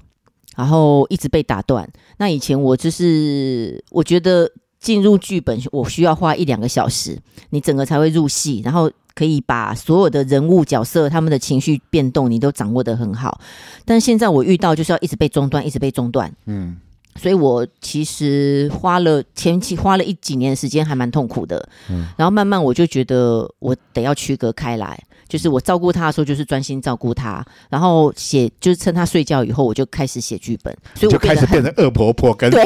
然后一直被打断。那以前我就是，我觉得进入剧本我需要花一两个小时，你整个才会入戏，然后可以把所有的人物角色他们的情绪变动你都掌握得很好。但现在我遇到就是要一直被中断，一直被中断，嗯，所以我其实花了前期花了一几年的时间，还蛮痛苦的，嗯，然后慢慢我就觉得我得要区隔开来。就是我照顾他的时候，就是专心照顾他，然后写，就是趁他睡觉以后，我就开始写剧本，所以我就开始变成恶婆婆跟对，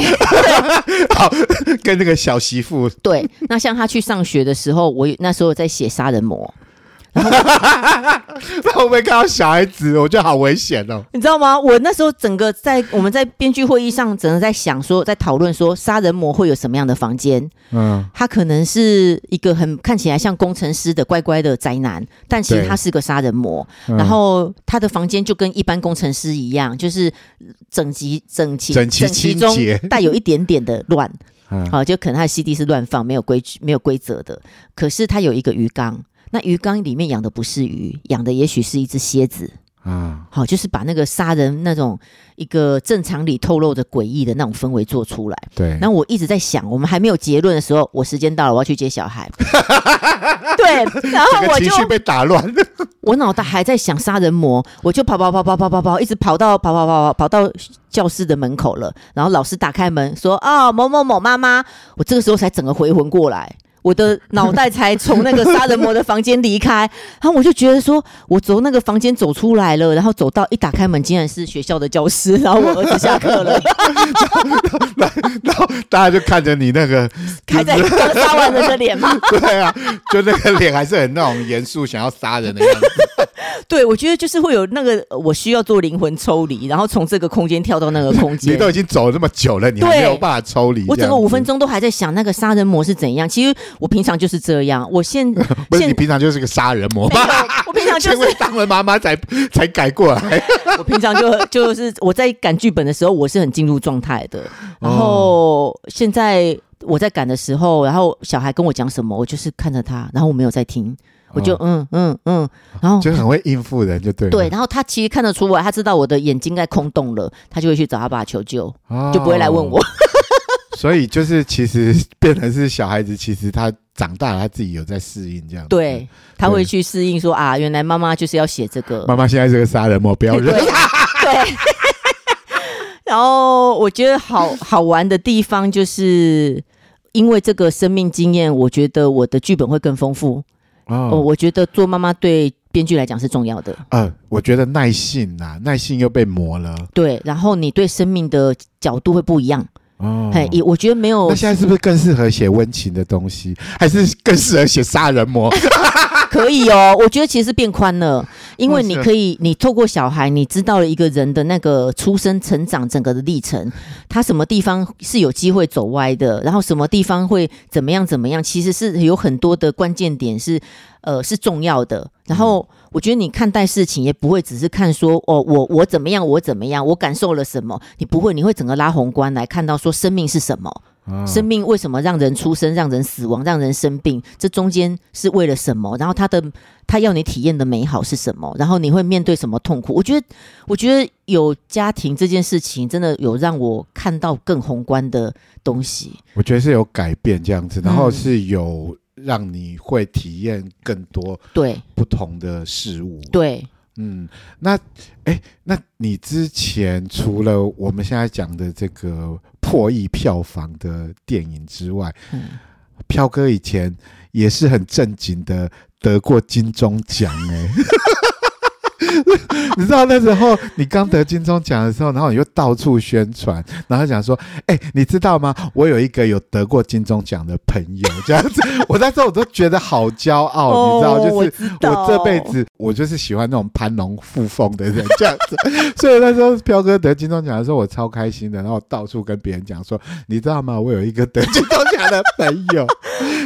[laughs] 好跟那个小媳妇。对，那像他去上学的时候，我那时候在写杀人魔。[laughs] 那会不会看到小孩子？我觉得好危险哦！你知道吗？我那时候整个在我们在编剧会议上，整个在想说，在讨论说，杀人魔会有什么样的房间？嗯，他可能是一个很看起来像工程师的乖乖的宅男，但其实他是个杀人魔。嗯、然后他的房间就跟一般工程师一样，就是整齐、整齐、整齐、清洁，整齐中带有一点点的乱。好、嗯啊，就可能他的 CD 是乱放，没有规矩、没有规则的。可是他有一个鱼缸。那鱼缸里面养的不是鱼，养的也许是一只蝎子。啊，好，就是把那个杀人那种一个正常里透露着诡异的那种氛围做出来。对。然后我一直在想，我们还没有结论的时候，我时间到了，我要去接小孩。[laughs] 对，然后我就被打乱。[laughs] 我脑袋还在想杀人魔，我就跑跑跑跑跑跑跑，一直跑到跑跑跑跑跑到教室的门口了。然后老师打开门说：“啊、哦，某某某妈妈。”我这个时候才整个回魂过来。[laughs] 我的脑袋才从那个杀人魔的房间离开，然后我就觉得说，我从那个房间走出来了，然后走到一打开门，竟然是学校的教室，然后我儿子下课了，然后然后大家就看着你那个开在刚杀完人的脸吗？[laughs] 对啊，就那个脸还是很那种严肃，想要杀人的样子。[laughs] 对，我觉得就是会有那个我需要做灵魂抽离，然后从这个空间跳到那个空间。你都已经走了这么久了，你还没有办法抽离。我整个五分钟都还在想那个杀人魔是怎样。其实。我平常就是这样，我现 [laughs] 不是你平常就是个杀人魔吗？我平常就是 [laughs] 当了妈妈才才改过来。我平常就就是我在赶剧本的时候，我是很进入状态的。然后现在我在赶的时候，然后小孩跟我讲什么，我就是看着他，然后我没有在听，我就嗯嗯嗯，然后 [laughs] 就很会应付人，就对。对，然后他其实看得出来，他知道我的眼睛在空洞了，他就会去找他爸求救，就不会来问我。[laughs] 所以就是，其实变成是小孩子，其实他长大了，他自己有在适应这样。对，他会去适应说啊，原来妈妈就是要写这个。妈妈现在是个杀人魔，不要惹。对。[laughs] 然后我觉得好好玩的地方，就是因为这个生命经验，我觉得我的剧本会更丰富。哦，我觉得做妈妈对编剧来讲是重要的。呃，我觉得耐性啊，耐性又被磨了。对，然后你对生命的角度会不一样。哦，嘿，我觉得没有。那现在是不是更适合写温情的东西，还是更适合写杀人魔？[laughs] 可以哦，我觉得其实变宽了，[laughs] 因为你可以，你透过小孩，你知道了一个人的那个出生、成长整个的历程，他什么地方是有机会走歪的，然后什么地方会怎么样怎么样，其实是有很多的关键点是，呃，是重要的。然后我觉得你看待事情也不会只是看说，哦，我我怎么样，我怎么样，我感受了什么，你不会，你会整个拉宏观来看到说生命是什么。生命为什么让人出生、让人死亡、让人生病？这中间是为了什么？然后他的他要你体验的美好是什么？然后你会面对什么痛苦？我觉得，我觉得有家庭这件事情，真的有让我看到更宏观的东西。我觉得是有改变这样子，然后是有让你会体验更多对不同的事物。对，嗯，那哎，那你之前除了我们现在讲的这个。破亿票房的电影之外，嗯，飘哥以前也是很正经的得过金钟奖哎。[laughs] 你知道那时候你刚得金钟奖的时候，然后你就到处宣传，然后讲说：“哎、欸，你知道吗？我有一个有得过金钟奖的朋友，这样子。”我那时候我都觉得好骄傲，哦、你知道，就是我这辈子我就是喜欢那种攀龙附凤的人，这样子。所以那时候飘哥得金钟奖的时候，我超开心的，然后到处跟别人讲说：“你知道吗？我有一个得金钟奖的朋友。”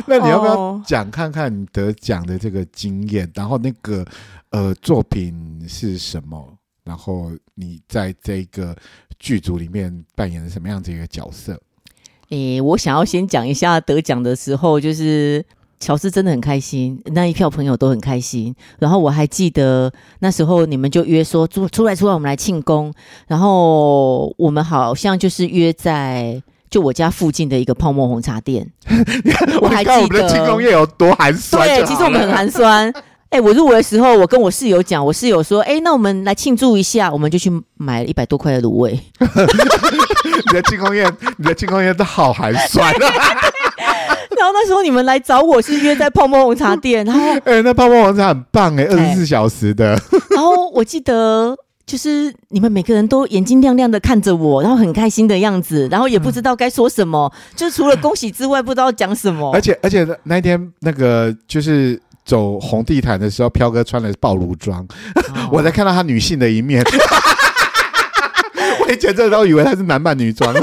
那你要不要讲看看你得奖的这个经验？然后那个。呃，作品是什么？然后你在这个剧组里面扮演了什么样子一个角色？诶、欸，我想要先讲一下得奖的时候，就是乔治真的很开心，那一票朋友都很开心。然后我还记得那时候你们就约说出出来出来，我们来庆功。然后我们好像就是约在就我家附近的一个泡沫红茶店。[laughs] 我还记得我们的庆功宴有多寒酸。对，其实我们很寒酸。哎、欸，我入围的时候，我跟我室友讲，我室友说：“哎、欸，那我们来庆祝一下，我们就去买了一百多块的卤味。[laughs] ”你的庆功宴，你的庆功宴都好寒酸。[laughs] 然后那时候你们来找我是约在泡沫红茶店，然后 [laughs] 哎、欸，那泡沫红茶很棒哎、欸，二十四小时的。然后我记得就是你们每个人都眼睛亮亮的看着我，然后很开心的样子，然后也不知道该说什么，嗯、就是除了恭喜之外，不知道讲什么。而且而且那一天那个就是。走红地毯的时候，飘哥穿的是暴露装，哦、我才看到他女性的一面。[laughs] 我以前这都以为他是男扮女装。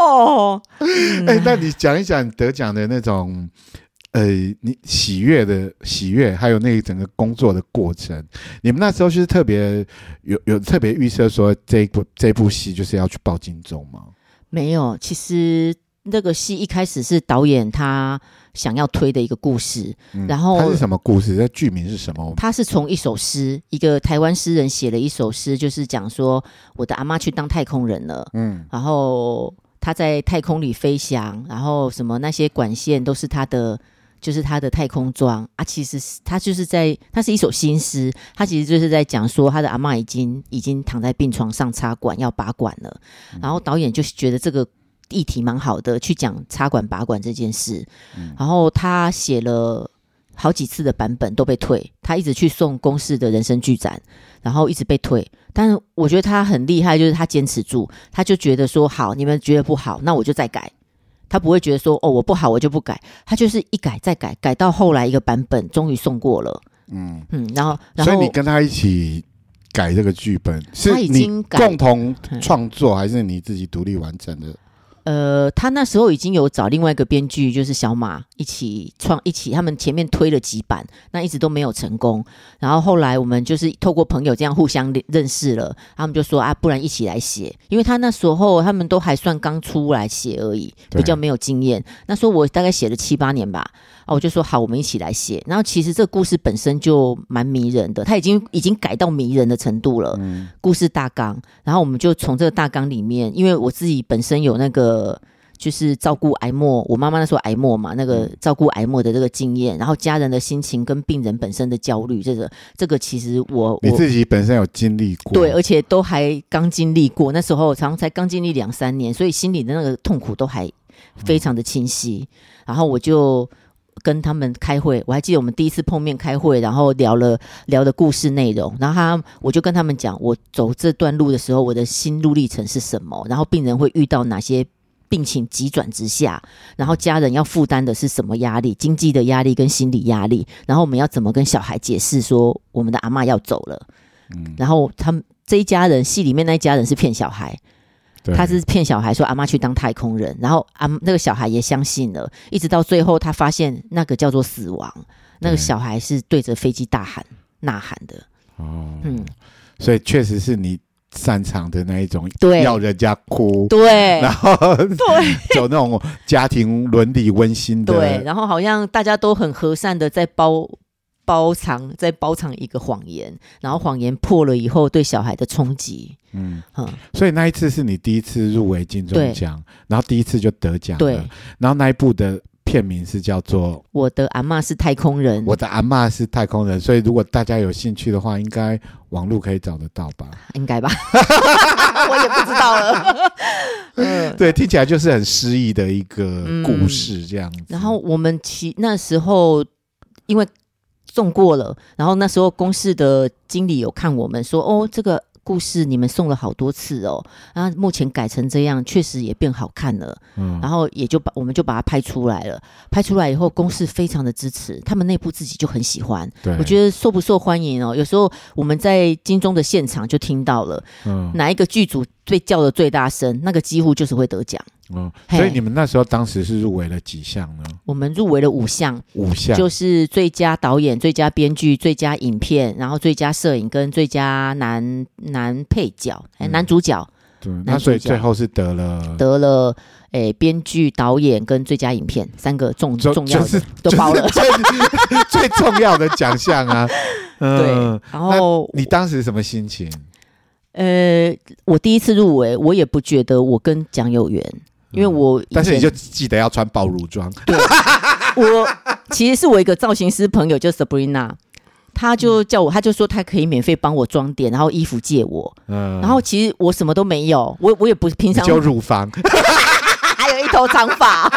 哦，[laughs] 哎、那你讲一讲得奖的那种，呃，你喜悦的喜悦，还有那一整个工作的过程。你们那时候是特别有有特别预设说这部这部戏就是要去报金钟吗？没有，其实。那个戏一开始是导演他想要推的一个故事，嗯、然后它是什么故事？这剧名是什么？他是从一首诗，一个台湾诗人写了一首诗，就是讲说我的阿嬷去当太空人了，嗯，然后他在太空里飞翔，然后什么那些管线都是他的。就是他的太空装啊，其实是他就是在，他是一首新诗，他其实就是在讲说他的阿嬷已经已经躺在病床上插管要拔管了，嗯、然后导演就觉得这个议题蛮好的，去讲插管拔管这件事，嗯、然后他写了好几次的版本都被退，他一直去送公视的人生剧展，然后一直被退，但是我觉得他很厉害，就是他坚持住，他就觉得说好，你们觉得不好，那我就再改。他不会觉得说哦，我不好，我就不改，他就是一改再改，改到后来一个版本终于送过了。嗯嗯，然后然后所以你跟他一起改这个剧本，是你共同创作还是你自己独立完成的？呃，他那时候已经有找另外一个编剧，就是小马一起创一起，他们前面推了几版，那一直都没有成功。然后后来我们就是透过朋友这样互相认识了，他们就说啊，不然一起来写，因为他那时候他们都还算刚出来写而已，比较没有经验。那说我大概写了七八年吧。啊，我就说好，我们一起来写。然后其实这个故事本身就蛮迷人的，他已经已经改到迷人的程度了。嗯，故事大纲，然后我们就从这个大纲里面，因为我自己本身有那个就是照顾癌末，我妈妈那时候癌末嘛，那个照顾癌末的这个经验，然后家人的心情跟病人本身的焦虑，这个这个其实我你自己本身有经历过，对，而且都还刚经历过，那时候常常才刚经历两三年，所以心里的那个痛苦都还非常的清晰。嗯，然后我就。跟他们开会，我还记得我们第一次碰面开会，然后聊了聊的故事内容，然后他我就跟他们讲，我走这段路的时候，我的心路历程是什么，然后病人会遇到哪些病情急转直下，然后家人要负担的是什么压力，经济的压力跟心理压力，然后我们要怎么跟小孩解释说我们的阿嬷要走了，嗯，然后他们这一家人戏里面那一家人是骗小孩。他是骗小孩说阿妈去当太空人，然后阿那个小孩也相信了，一直到最后他发现那个叫做死亡，那个小孩是对着飞机大喊呐喊的。哦，嗯，所以确实是你擅长的那一种，对，要人家哭，对，然后 [laughs] 对，走那种家庭伦理温馨的，对，然后好像大家都很和善的在包。包藏在包藏一个谎言，然后谎言破了以后，对小孩的冲击，嗯嗯，所以那一次是你第一次入围金钟奖，然后第一次就得奖了，对，然后那一部的片名是叫做《我的阿嬷是太空人》，我的阿嬷是太空人，所以如果大家有兴趣的话，应该网络可以找得到吧？应该吧，[laughs] 我也不知道了。[laughs] 嗯，对，听起来就是很诗意的一个故事这样子。嗯、然后我们其那时候因为。送过了，然后那时候公司的经理有看我们说，哦，这个故事你们送了好多次哦，然后目前改成这样，确实也变好看了，嗯，然后也就把我们就把它拍出来了，拍出来以后，公司非常的支持，他们内部自己就很喜欢，对，我觉得受不受欢迎哦，有时候我们在金钟的现场就听到了，嗯，哪一个剧组被叫的最大声，那个几乎就是会得奖。嗯，所以你们那时候当时是入围了几项呢？我们入围了五项，五项就是最佳导演、最佳编剧、最佳影片，然后最佳摄影跟最佳男男配角、嗯、男主角。对，那所以最后是得了得了诶，编剧、导演跟最佳影片三个重重要的、就是、都包了，最 [laughs] 最重要的奖项啊。[laughs] 嗯、对，然后你当时什么心情？呃，我第一次入围，我也不觉得我跟奖有缘。因为我，但是你就记得要穿暴乳装。对，我其实是我一个造型师朋友，叫 Sabrina，他就叫我，他就说他可以免费帮我装点，然后衣服借我。嗯，然后其实我什么都没有，我我也不是平常就乳房，[laughs] 还有一头长发。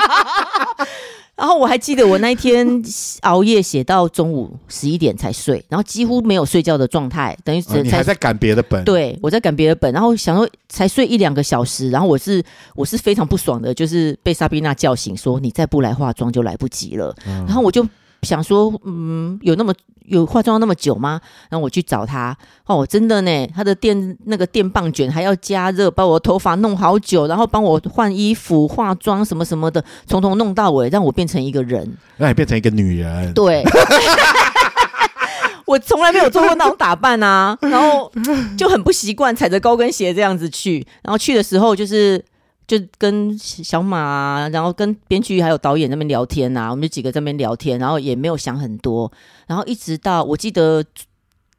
然后我还记得我那一天 [laughs] 熬夜写到中午十一点才睡，然后几乎没有睡觉的状态，等于你还在赶别的本。对，我在赶别的本，然后想说才睡一两个小时，然后我是我是非常不爽的，就是被莎宾娜叫醒，说你再不来化妆就来不及了，嗯、然后我就。想说，嗯，有那么有化妆那么久吗？然后我去找他，哦，真的呢，他的电那个电棒卷还要加热，把我头发弄好久，然后帮我换衣服、化妆什么什么的，从头弄到尾，让我变成一个人，让你变成一个女人。对，[laughs] 我从来没有做过那种打扮啊，然后就很不习惯踩着高跟鞋这样子去，然后去的时候就是。就跟小马啊，然后跟编剧还有导演那边聊天呐、啊，我们就几个在那边聊天，然后也没有想很多，然后一直到我记得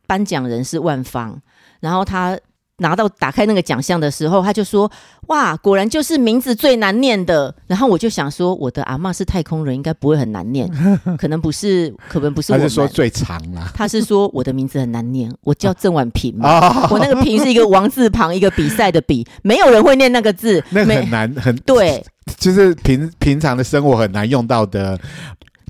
颁奖人是万芳，然后他。拿到打开那个奖项的时候，他就说：“哇，果然就是名字最难念的。”然后我就想说：“我的阿嬷是太空人，应该不会很难念，[laughs] 可能不是，可能不是我。”他是说最长啦。他是说我的名字很难念，我叫郑婉平嘛。[laughs] 我那个平是一个王字旁，一个比赛的比，没有人会念那个字，那个很难，很对，就是平平常的生活很难用到的。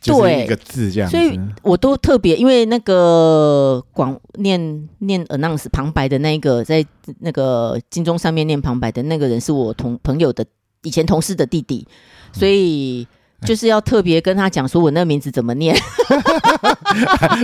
对，一个字这样，所以我都特别，因为那个广念念 announce 旁白的那个，在那个金钟上面念旁白的那个人是我同朋友的以前同事的弟弟，所以就是要特别跟他讲说我那个名字怎么念，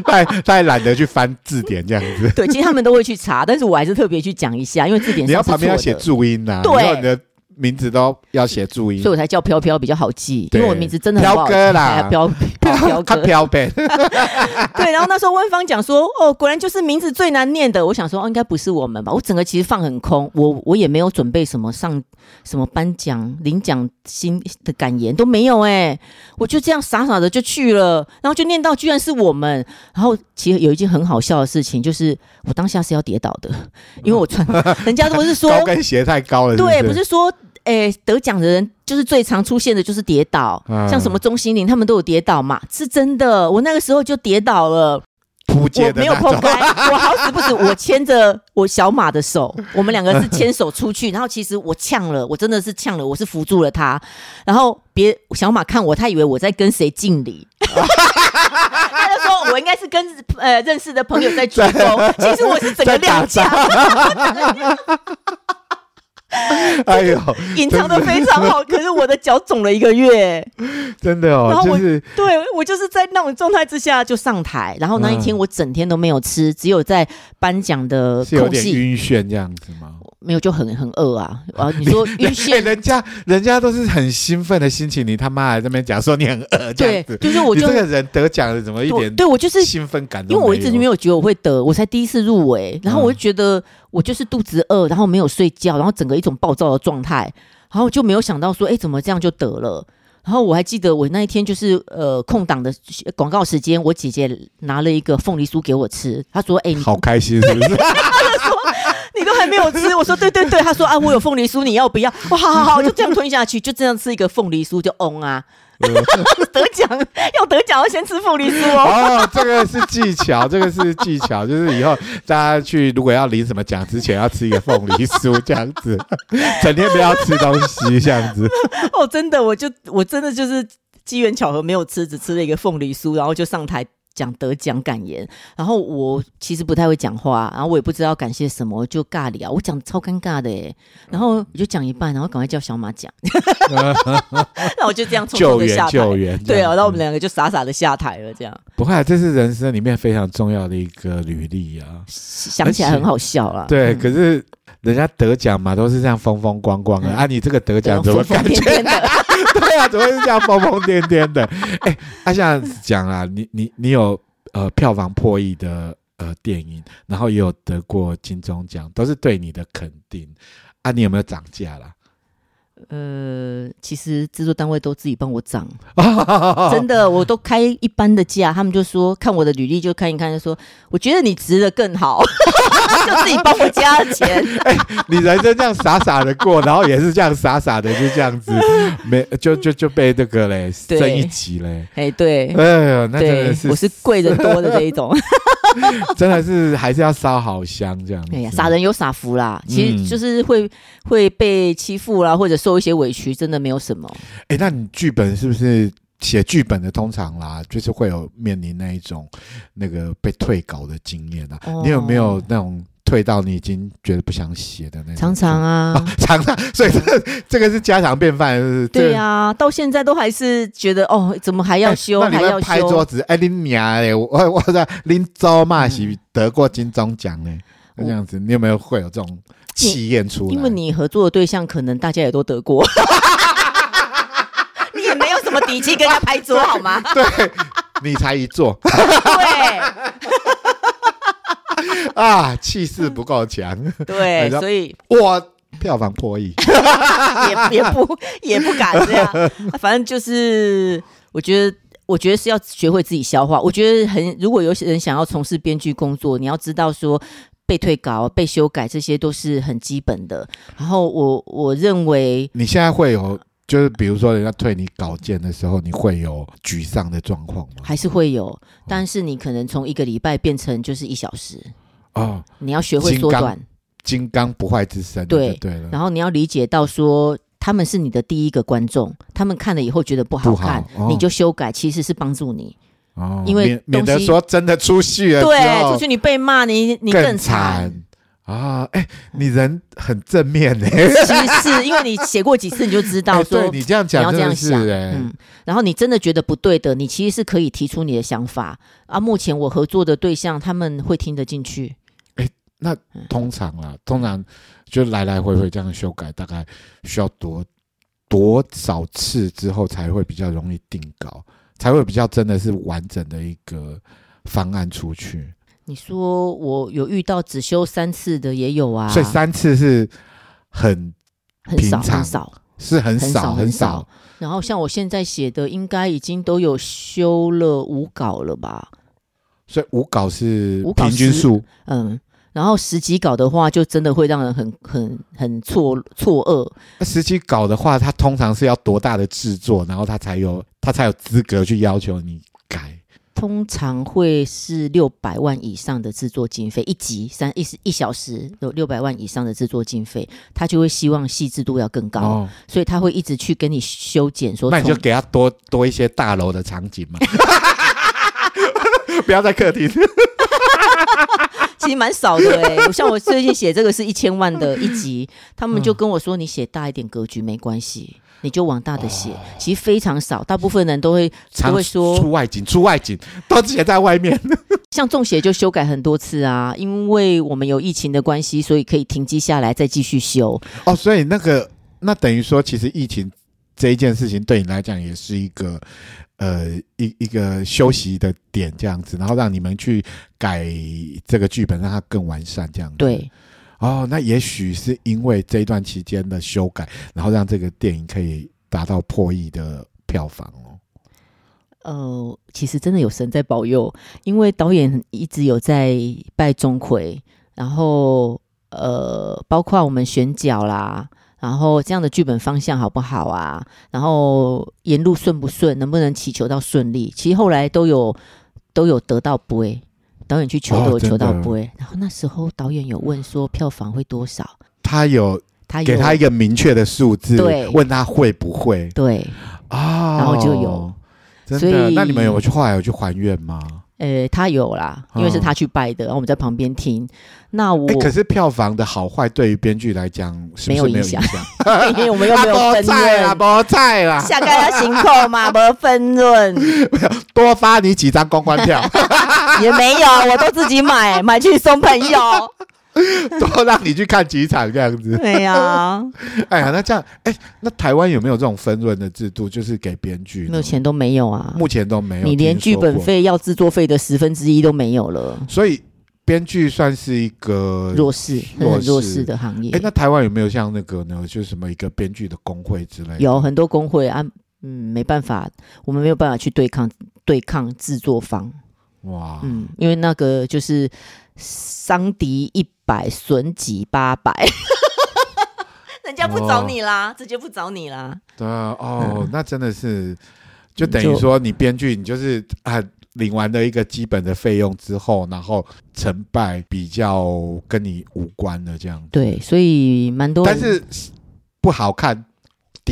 他他也懒得去翻字典这样子。对，其实他们都会去查，但是我还是特别去讲一下，因为字典上你要旁边要写注音呐、啊，对。名字都要写注音，所以我才叫飘飘比较好记，因为我名字真的。飘哥啦，飘飘 [laughs] 飘飘呗。[laughs] 对，然后那时候温芳讲说，哦，果然就是名字最难念的。我想说，哦，应该不是我们吧？我整个其实放很空，我我也没有准备什么上什么颁奖领奖新的感言都没有哎，我就这样傻傻的就去了，然后就念到居然是我们。然后其实有一件很好笑的事情，就是我当下是要跌倒的，因为我穿，[laughs] 人家都是说高跟鞋太高了是是，对，不是说。哎，得奖的人就是最常出现的，就是跌倒，嗯、像什么钟欣凌他们都有跌倒嘛，是真的。我那个时候就跌倒了，扑街的我没有扑开，我好死不死，我牵着我小马的手，我们两个是牵手出去，然后其实我呛了，我真的是呛了，我是扶住了他，然后别小马看我，他以为我在跟谁敬礼，[laughs] 他就说我应该是跟呃认识的朋友在鞠躬，其实我是整个踉跄。[laughs] [laughs] 哎呦，隐藏的非常好，可是我的脚肿了一个月，[laughs] 真的哦。然后我，就是、对我就是在那种状态之下就上台，然后那一天我整天都没有吃，嗯、只有在颁奖的空隙有点晕眩这样子吗？没有，就很很饿啊。[laughs] 啊，你说晕眩、欸，人家人家都是很兴奋的心情，你他妈还在那边讲说你很饿，对，就是我就这个人得奖了，怎么一点？对我就是兴奋感，因为我一直没有觉得我会得，我才第一次入围，然后我就觉得。嗯我就是肚子饿，然后没有睡觉，然后整个一种暴躁的状态，然后就没有想到说，哎，怎么这样就得了？然后我还记得我那一天就是呃空档的广告时间，我姐姐拿了一个凤梨酥给我吃，她说：“哎，你好开心是不是？” [laughs] 她说：“你都还没有吃。”我说：“对对对。”他说：“啊，我有凤梨酥，你要不要？”哇，好好好，就这样吞下去，就这样吃一个凤梨酥就嗡啊。[laughs] 得奖要得奖要先吃凤梨酥哦。哦，这个是技巧，这个是技巧，就是以后大家去如果要领什么奖之前要吃一个凤梨酥，这样子，[laughs] 整天不要吃东西，这样子。哦，真的，我就我真的就是机缘巧合没有吃，只吃了一个凤梨酥，然后就上台。讲得奖感言，然后我其实不太会讲话，然后我也不知道感谢什么，就尬聊，我讲超尴尬的哎，然后我就讲一半，然后赶快叫小马讲，[laughs] 那我就这样匆匆的下台，救援，对啊，然后我们两个就傻傻的下台了，这样。不会，这是人生里面非常重要的一个履历啊，想起来很好笑啦。对，可是人家得奖嘛，都是这样风风光光的，啊，你这个得奖怎么感觉？[laughs] 对啊，怎么会是这样疯疯癫癫的？哎、欸，他现在讲啊，你你你有呃票房破亿的呃电影，然后也有得过金钟奖，都是对你的肯定啊。你有没有涨价啦？呃，其实制作单位都自己帮我涨，[laughs] 真的，我都开一般的价，他们就说看我的履历就看一看，就说我觉得你值得更好，[laughs] 就自己帮我加了钱。哎、欸，你人生这样傻傻的过，然后也是这样傻傻的就这样子，没 [laughs] 就就就被那个嘞升一级嘞。哎，对，哎呦，那真的是我是贵人多的这一种，[laughs] 真的是还是要烧好香这样子。哎呀，傻人有傻福啦，其实就是会、嗯、会被欺负啦，或者。受一些委屈，真的没有什么。哎、欸，那你剧本是不是写剧本的？通常啦，就是会有面临那一种那个被退稿的经验啊。哦、你有没有那种退到你已经觉得不想写的那种？常常啊，哦、[laughs] 常常。所以这个这个是家常便饭，是不是？对啊，到现在都还是觉得哦，怎么还要修？欸、还要拍桌子？哎、欸，你娘嘞！我我在林州嘛是得过金钟奖呢。这样子，你有没有会有这种？气焰出来，因为你合作的对象可能大家也都得过，[laughs] 你也没有什么底气跟他拍桌好吗？对，你才一座，对，[laughs] 啊，气势不够强，对，[laughs] 所以我票房破亿，[laughs] 也也不也不敢这样。反正就是，我觉得，我觉得是要学会自己消化。我觉得很，如果有些人想要从事编剧工作，你要知道说，被退稿、被修改，这些都是很基本的。然后我我认为，你现在会有。就是比如说，人家退你稿件的时候，你会有沮丧的状况吗？还是会有，但是你可能从一个礼拜变成就是一小时哦。你要学会缩短，金刚不坏之身。对对了。然后你要理解到说，他们是你的第一个观众，他们看了以后觉得不好看，好哦、你就修改，其实是帮助你哦。因为免免得说真的出戏了，对，出去你被骂，你你更惨。啊，哎、欸，你人很正面呢。[laughs] 其实是因为你写过几次，你就知道说，欸、对你这样讲，你要这样想，嗯。然后你真的觉得不对的，你其实是可以提出你的想法啊。目前我合作的对象，他们会听得进去。那通常啊，嗯、通常就来来回回这样修改，大概需要多多少次之后才会比较容易定稿，才会比较真的是完整的一个方案出去。你说我有遇到只修三次的也有啊，所以三次是很很少很少，是很少很少，很少。然后像我现在写的，应该已经都有修了五稿了吧？所以五稿是平均数，嗯。然后十几稿的话，就真的会让人很很很错错愕。那十几稿的话，它通常是要多大的制作，然后它才有它才有资格去要求你改。通常会是六百万以上的制作经费，一集三一一小时有六百万以上的制作经费，他就会希望细致度要更高，哦，所以他会一直去跟你修剪。说，那你就给他多多一些大楼的场景嘛，[laughs] 不要在客厅。[laughs] 其实蛮少的哎，欸，[laughs] 像我最近写这个是一千万的一集，他们就跟我说，你写大一点格局没关系。你就往大的写，哦，其实非常少，大部分人都会都会说出外景，出外景都写在外面。[laughs] 像中邪就修改很多次啊，因为我们有疫情的关系，所以可以停机下来再继续修。哦，所以那个那等于说，其实疫情这一件事情对你来讲也是一个呃一一个休息的点，这样子，然后让你们去改这个剧本，让它更完善，这样子。对。哦，那也许是因为这一段期间的修改，然后让这个电影可以达到破亿的票房哦。呃，其实真的有神在保佑，因为导演一直有在拜钟馗，然后呃，包括我们选角啦，然后这样的剧本方向好不好啊？然后沿路顺不顺，能不能祈求到顺利？其实后来都有都有得到杯。导演去求都有求到不会，然后那时候导演有问说票房会多少，他有他给他一个明确的数字，对，问他会不会，对啊，然后就有，所以那你们有去后来有去还愿吗？呃，他有啦，因为是他去拜的，然后我们在旁边听。那我可是票房的好坏对于编剧来讲是没有影响？因为我们又没有分润 [laughs] 啦，菠菜啦，下个要辛苦嘛，没分润，[laughs] 多发你几张公关票 [laughs] 也没有，我都自己买，买去送朋友。[laughs] 多让你去看几场这样子，对呀、啊。[laughs] 哎呀，那这样，哎、欸，那台湾有没有这种分润的制度？就是给编剧，目前都没有啊，目前都没有，你连剧本费要制作费的十分之一都没有了。所以编剧算是一个弱势、弱势、弱势的行业。哎、欸，那台湾有没有像那个呢？就是什么一个编剧的工会之类的？有很多工会啊，嗯，没办法，我们没有办法去对抗对抗制作方。哇，嗯，因为那个就是伤敌一百，损己八百，[laughs] 人家不找你啦，直接不找你啦。对啊，哦，嗯、那真的是，就等于说你编剧，你就是啊，领完了一个基本的费用之后，然后成败比较跟你无关的这样。对，所以蛮多，但是不好看。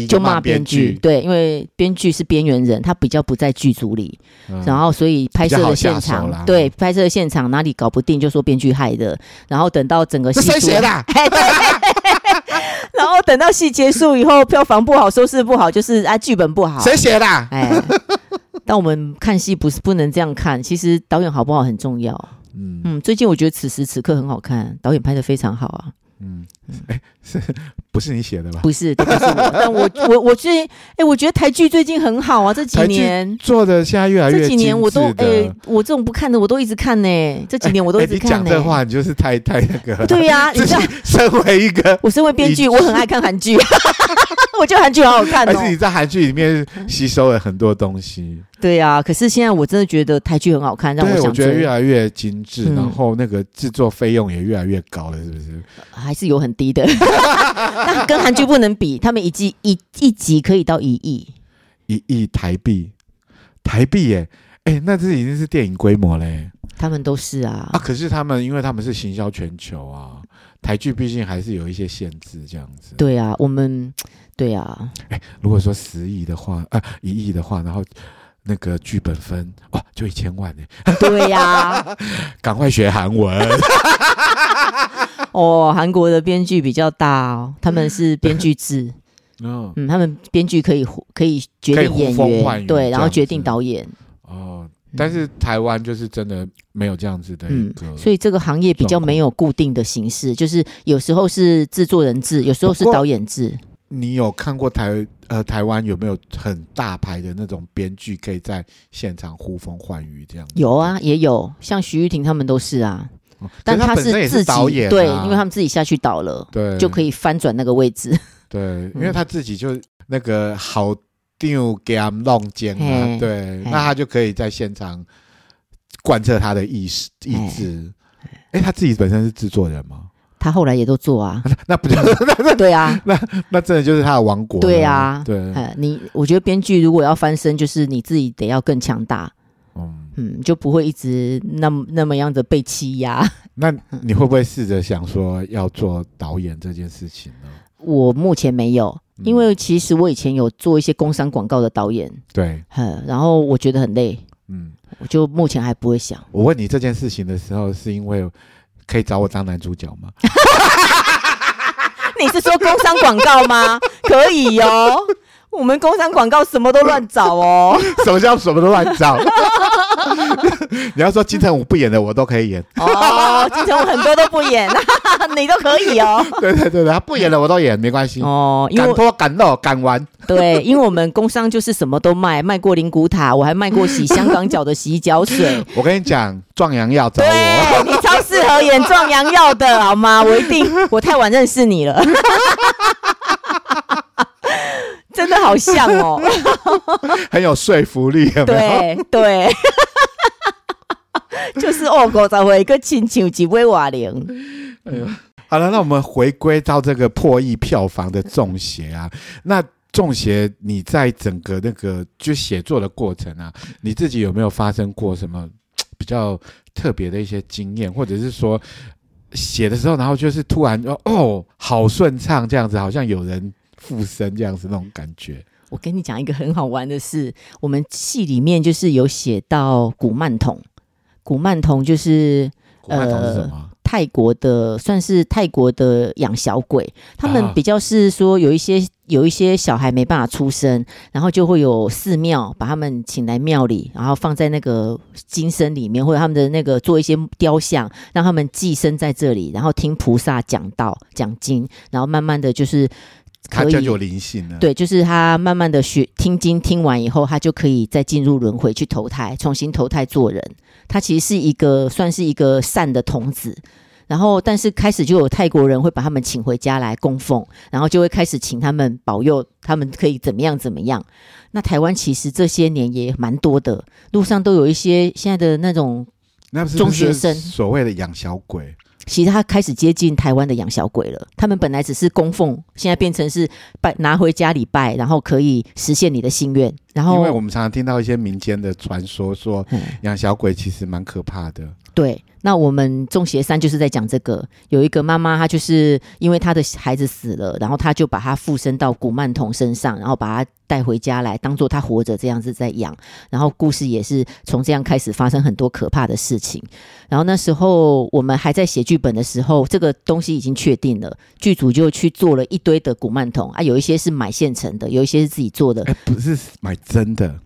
就骂编剧，对，因为编剧是边缘人，他比较不在剧组里，嗯，然后所以拍摄的现场，对，拍摄的现场哪里搞不定，就说编剧害的，然后等到整个戏谁写的？[laughs] [laughs] 然后等到戏结束以后，票房不好，收视不好，就是啊，剧本不好，谁写的？哎，但我们看戏不是不能这样看，其实导演好不好很重要。嗯嗯，最近我觉得此时此刻很好看，导演拍的非常好啊。嗯，哎，[laughs] 是不是你写的吧？不是，都不是我。但我 [laughs] 我我最近，哎，我觉得台剧最近很好啊，这几年做的现在越来越。这几年我都哎，我这种不看的我都一直看呢。这几年我都一直看。你讲这话，你就是太太那个。[laughs] 对呀，你知道，身为一个，我身为编剧，我很爱看韩剧。我觉得韩剧好好看哦。还是你在韩剧里面吸收了很多东西。对啊，可是现在我真的觉得台剧很好看，让我想。我觉得越来越精致，嗯、然后那个制作费用也越来越高了，是不是？还是有很低的，[laughs] 但跟韩剧不能比。他们一季一一集可以到一亿，一亿台币，台币耶！哎，那这已经是电影规模嘞。他们都是啊啊！可是他们，因为他们是行销全球啊，台剧毕竟还是有一些限制，这样子。对啊，我们对啊。哎，如果说十亿的话，啊，一亿的话，然后。那个剧本分哇，就一千万呢。对呀、啊，[laughs] 赶快学韩文。哦，韩国的编剧比较大哦，他们是编剧制。嗯 [laughs] 嗯，他们编剧可以可以决定演员，对，然后决定导演。哦，但是台湾就是真的没有这样子的一个、嗯，所以这个行业比较没有固定的形式，就是有时候是制作人制，有时候是导演制。你有看过台呃台湾有没有很大牌的那种编剧可以在现场呼风唤雨这样？有啊，也有，像徐玉婷他们都是啊。哦、但他是自己导演、啊，对，因为他们自己下去导了，对，就可以翻转那个位置。对，因为他自己就那个好丢给他们弄尖啊，对，那他就可以在现场贯彻他的意识意志。哎，他自己本身是制作人吗？他后来也都做啊，[laughs] 那不就是 [laughs] 那对啊，那那真的就是他的王国。对啊，对，你我觉得编剧如果要翻身，就是你自己得要更强大，嗯嗯，就不会一直那么那么样的被欺压。[laughs] 那你会不会试着想说要做导演这件事情呢？我目前没有，因为其实我以前有做一些工商广告的导演，对，然后我觉得很累，嗯，我就目前还不会想。我问你这件事情的时候，是因为。可以找我当男主角吗？[laughs] 你是说工商广告吗？可以哦，我们工商广告什么都乱找哦。[laughs] 什么叫什么都乱找？[laughs] 你要说金城武不演的，我都可以演。哦，金城武很多都不演，[laughs] 你都可以哦。对对对对，他不演的我都演，没关系。哦，敢脱敢露敢玩。对，因为我们工商就是什么都卖，卖过灵骨塔，我还卖过洗香港脚的洗脚水。我跟你讲，壮阳药找我，你超适合演壮阳药的，好吗？我一定，我太晚认识你了，真的好像哦，[laughs] 很有说服力，有没有？对对，[laughs] 就是哦，我才会一个亲像几位瓦零。哎呦，好了，那我们回归到这个破亿票房的中邪啊，那。中邪，你在整个那个就写作的过程啊，你自己有没有发生过什么 [tsk] 比较特别的一些经验，或者是说写的时候，然后就是突然哦哦，好顺畅这样子，好像有人附身这样子那种感觉。我跟你讲一个很好玩的事，我们戏里面就是有写到古曼童，古曼童就是？呃泰国的算是泰国的养小鬼，他们比较是说有一些有一些小孩没办法出生，然后就会有寺庙把他们请来庙里，然后放在那个金身里面，或者他们的那个做一些雕像，让他们寄生在这里，然后听菩萨讲道讲经，然后慢慢的就是他就有灵性了。对，就是他慢慢的学听经听完以后，他就可以再进入轮回去投胎，重新投胎做人。他其实是一个算是一个善的童子，然后但是开始就有泰国人会把他们请回家来供奉，然后就会开始请他们保佑他们可以怎么样怎么样。那台湾其实这些年也蛮多的，路上都有一些现在的那种中学生所谓的养小鬼。其实他开始接近台湾的养小鬼了。他们本来只是供奉，现在变成是拜拿回家里拜，然后可以实现你的心愿。然后，因为我们常常听到一些民间的传说，说养小鬼其实蛮可怕的。对。那我们中邪三就是在讲这个，有一个妈妈，她就是因为她的孩子死了，然后她就把他附身到古曼童身上，然后把他带回家来，当做他活着这样子在养。然后故事也是从这样开始发生很多可怕的事情。然后那时候我们还在写剧本的时候，这个东西已经确定了，剧组就去做了一堆的古曼童啊，有一些是买现成的，有一些是自己做的。不是买真的。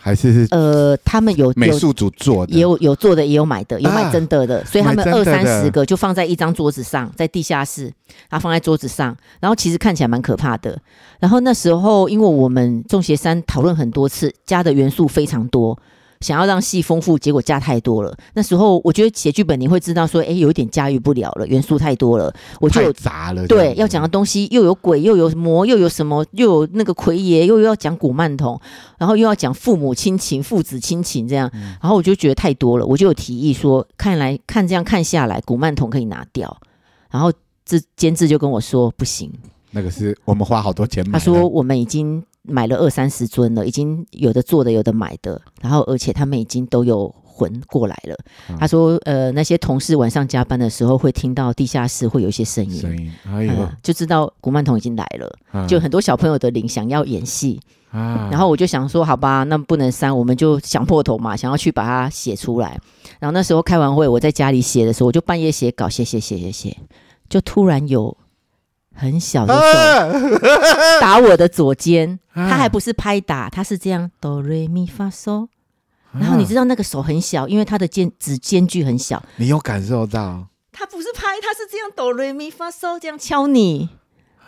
还是呃，他们有美术组做的，也有有做的，也有买的，有买真的的，啊、所以他们二三十个就放在一张桌子上，在地下室，然后放在桌子上，然后其实看起来蛮可怕的。然后那时候，因为我们众邪三讨论很多次，加的元素非常多。想要让戏丰富，结果加太多了。那时候我觉得写剧本你会知道说，哎，有一点驾驭不了了，元素太多了，我就杂了。对，要讲的东西又有鬼，又有魔，又有什么，又有那个魁爷，又要讲古曼童，然后又要讲父母亲情、父子亲情这样，然后我就觉得太多了，我就有提议说，看来看这样看下来，古曼童可以拿掉。然后这监制就跟我说，不行，那个是我们花好多钱买。他说我们已经。买了二三十尊了，已经有的做的，有的买的，然后而且他们已经都有魂过来了。嗯、他说，呃，那些同事晚上加班的时候会听到地下室会有一些声音，声音，哎呦、嗯，就知道古曼童已经来了。嗯、就很多小朋友的灵想要演戏，啊、然后我就想说，好吧，那不能删，我们就想破头嘛，想要去把它写出来。然后那时候开完会，我在家里写的时候，我就半夜写稿，写写写写写，就突然有。很小的手打我的左肩，他还不是拍打，他是这样哆瑞咪发嗦。然后你知道那个手很小，因为他的间指间距很小。你有感受到？他不是拍，他是这样哆瑞咪发嗦这样敲你。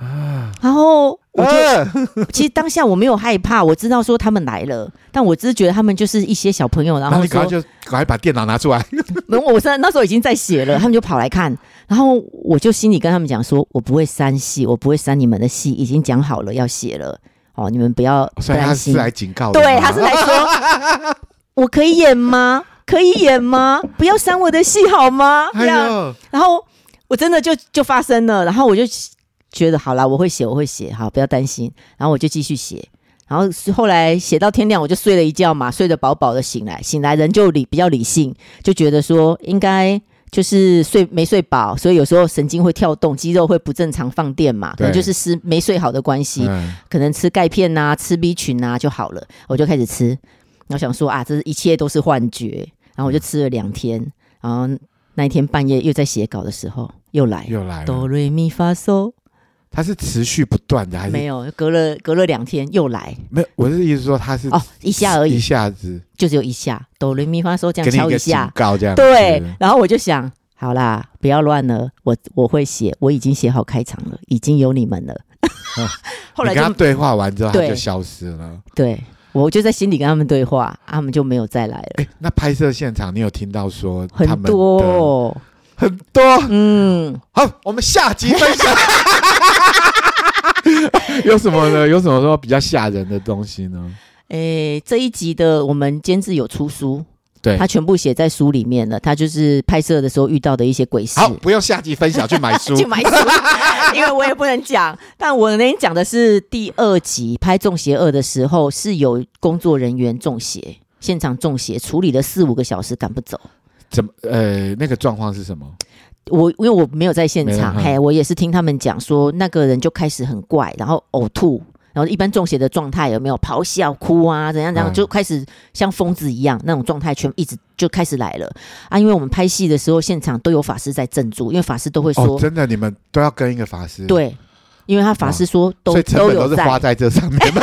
啊，然后我就、啊、[laughs] 其实当下我没有害怕，我知道说他们来了，但我只是觉得他们就是一些小朋友，然后说就赶快把电脑拿出来。[laughs] 没有，我在那时候已经在写了，他们就跑来看，然后我就心里跟他们讲说，我不会删戏，我不会删你们的戏，已经讲好了要写了哦，你们不要担心。所以他是来警告，对，他是来说，[laughs] 我可以演吗？可以演吗？不要删我的戏好吗？这样，哎、然后我真的就就发生了，然后我就。觉得好啦，我会写，我会写，好，不要担心。然后我就继续写，然后后来写到天亮，我就睡了一觉嘛，睡得饱饱的，醒来，醒来人就理比较理性，就觉得说应该就是睡没睡饱，所以有时候神经会跳动，肌肉会不正常放电嘛，可能就是失没睡好的关系，嗯、可能吃钙片呐、啊，吃 B 群啊就好了。我就开始吃，然后想说啊，这一切都是幻觉，然后我就吃了两天，然后那一天半夜又在写稿的时候又来，又来哆瑞咪发嗦。它是持续不断的，还是没有？隔了隔了两天又来。没有，我是意思说它是哦，一下而已，一下子就只有一下。哆来咪发嗦这样敲一下，告这样。对，然后我就想，好啦，不要乱了，我我会写，我已经写好开场了，已经有你们了。[laughs] 后来跟他对话完之后，他就消失了。对，我就在心里跟他们对话，他们就没有再来了。那拍摄现场，你有听到说很多很多？嗯，好，我们下集分享。[laughs] [laughs] 有什么呢？有什么说比较吓人的东西呢？[laughs] 诶、欸，这一集的我们监制有出书，对，他全部写在书里面了。他就是拍摄的时候遇到的一些鬼事。好，不用下集分享，去买书，[laughs] 去买书，因为我也不能讲。但我能讲的是第二集拍《中邪二》的时候，是有工作人员中邪，现场中邪，处理了四五个小时，赶不走。怎么？呃，那个状况是什么？我因为我没有在现场，嘿，我也是听他们讲说，那个人就开始很怪，然后呕吐，然后一般中邪的状态有没有咆哮、哭啊，怎样怎样，就开始像疯子一样那种状态，全一直就开始来了啊！因为我们拍戏的时候，现场都有法师在镇住，因为法师都会说，哦、真的，你们都要跟一个法师，对，因为他法师说都、哦、都有在花在这上面。[laughs] [laughs]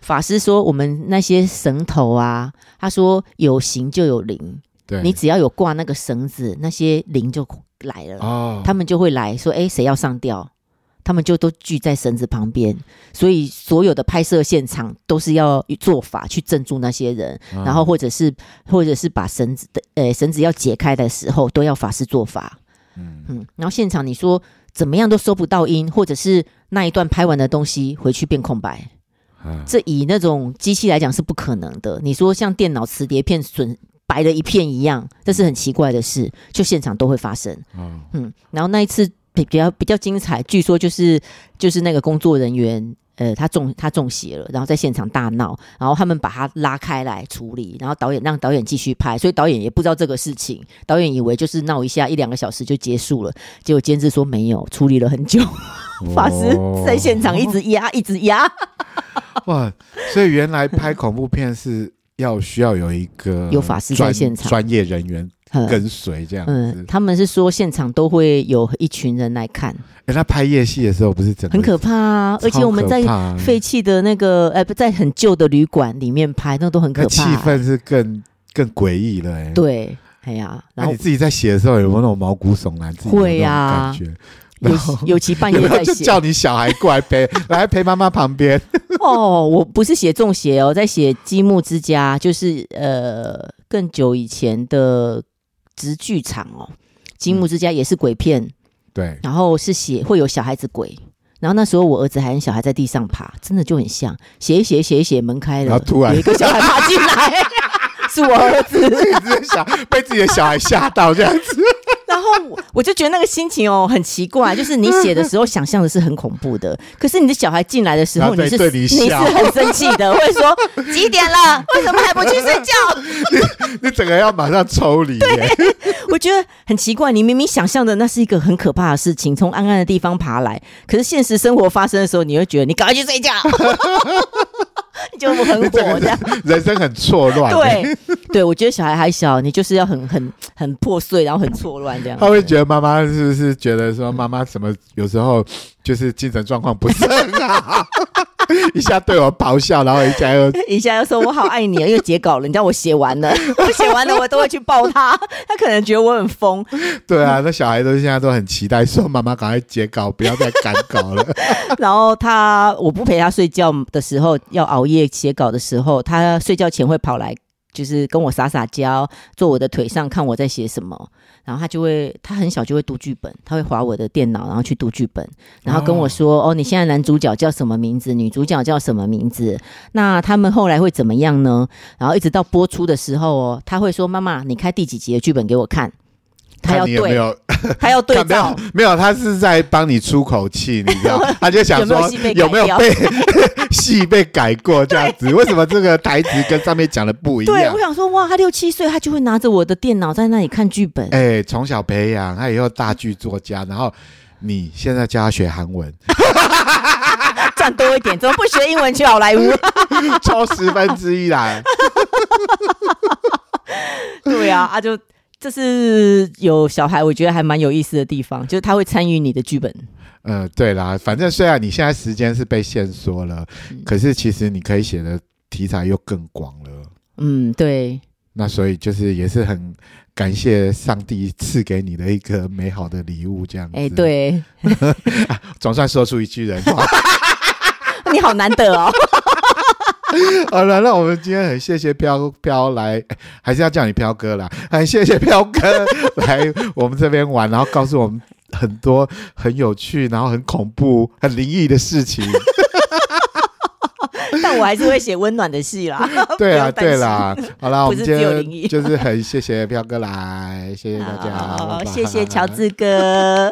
法师说我们那些神头啊，他说有形就有灵。对你只要有挂那个绳子，那些灵就来了，哦、他们就会来说：“哎，谁要上吊？”他们就都聚在绳子旁边，所以所有的拍摄现场都是要做法去镇住那些人，哦、然后或者是或者是把绳子的呃绳子要解开的时候，都要法师做法。嗯嗯，然后现场你说怎么样都收不到音，或者是那一段拍完的东西回去变空白，啊、这以那种机器来讲是不可能的。你说像电脑磁碟片损。白的一片一样，这是很奇怪的事，就现场都会发生。嗯，嗯，然后那一次比较比较精彩，据说就是就是那个工作人员，呃，他中他中邪了，然后在现场大闹，然后他们把他拉开来处理，然后导演让导演继续拍，所以导演也不知道这个事情，导演以为就是闹一下一两个小时就结束了，结果监制说没有，处理了很久，[laughs] 法师在现场一直压一直压。哇，所以原来拍恐怖片是。要需要有一个有法师在现场，专业人员跟随这样子。嗯，他们是说现场都会有一群人来看。哎，他拍夜戏的时候不是真的很可怕啊！而且我们在废弃的那个，呃，不在很旧的旅馆里面拍，那都很可怕。气氛是更更诡异了，哎。对，哎呀，然后你自己在写的时候有没有那种毛骨悚然？会呀，感觉。尤尤其半夜在写，叫你小孩过来陪，来陪妈妈旁边。[laughs] 哦，我不是写中邪哦，在写积木之家，就是呃更久以前的直剧场哦，积木之家也是鬼片。嗯对，然后是写会有小孩子鬼，然后那时候我儿子还小孩在地上爬，真的就很像写一写写一写门开了，然后突然有一个小孩爬进来，[laughs] 是我儿子，自己小被自己的小孩吓到这样子。[laughs] 然后我就觉得那个心情哦很奇怪，就是你写的时候想象的是很恐怖的，可是你的小孩进来的时候，你是你，你是很生气的，会说 [laughs] 几点了？为什么还不去睡觉？你 [laughs] 你整个要马上抽离。对，我觉得很奇怪，你明明想象的那是一个很可怕的事情，从暗暗的地方爬来，可是现实生活发生的时候，你会觉得你赶快去睡觉。[laughs] 就很火，这样人生很错乱。对，对我觉得小孩还小，你就是要很很很破碎，然后很错乱这样。他会觉得妈妈是不是觉得说妈妈什么有时候就是精神状况不是很好？[laughs] 一下对我咆哮，然后一下又 [laughs] 一下又说我好爱你，因为截稿了，你知道我写完了，[laughs] 我写完了我都会去抱他，他可能觉得我很疯。对啊，那小孩都现在都很期待说妈妈赶快截稿，不要再赶稿了。然后他我不陪他睡觉的时候，要熬夜写稿的时候，他睡觉前会跑来。就是跟我撒撒娇，坐我的腿上看我在写什么，然后他就会，他很小就会读剧本，他会划我的电脑，然后去读剧本，然后跟我说：“哦，哦，你现在男主角叫什么名字？女主角叫什么名字？那他们后来会怎么样呢？”然后一直到播出的时候哦，他会说：“妈妈，你开第几集的剧本给我看。” [laughs] 他要对，有有他要对没有，没有，他是在帮你出口气，你知道？[laughs] 他就想说有没有被 [laughs] 戏被改过这样子？为什么这个台词跟上面讲的不一样？对，我想说，哇，他六七岁，他就会拿着我的电脑在那里看剧本。哎，从小培养，他以后大剧作家。然后你现在教他学韩文，赚多一点，怎么不学英文去好莱坞？抽十分之一来。对啊，他就。这是有小孩，我觉得还蛮有意思的地方，就是他会参与你的剧本。嗯、呃，对啦，反正虽然你现在时间是被限缩了，嗯、可是其实你可以写的题材又更广了。嗯，对。那所以就是也是很感谢上帝赐给你的一个美好的礼物，这样子。哎，对，[laughs] 总算说出一句人话。[laughs] 你好难得哦。[laughs] 好了，那我们今天很谢谢飘飘来，还是要叫你飘哥啦。[laughs] 很谢谢飘哥来我们这边玩，然后告诉我们很多很有趣，然后很恐怖、[laughs] 很灵异的事情。但我还是会写温暖的戏啦。对啦，对啦。好啦，我们今天就是很谢谢飘哥来，谢谢大家，好，拜拜谢谢乔治哥。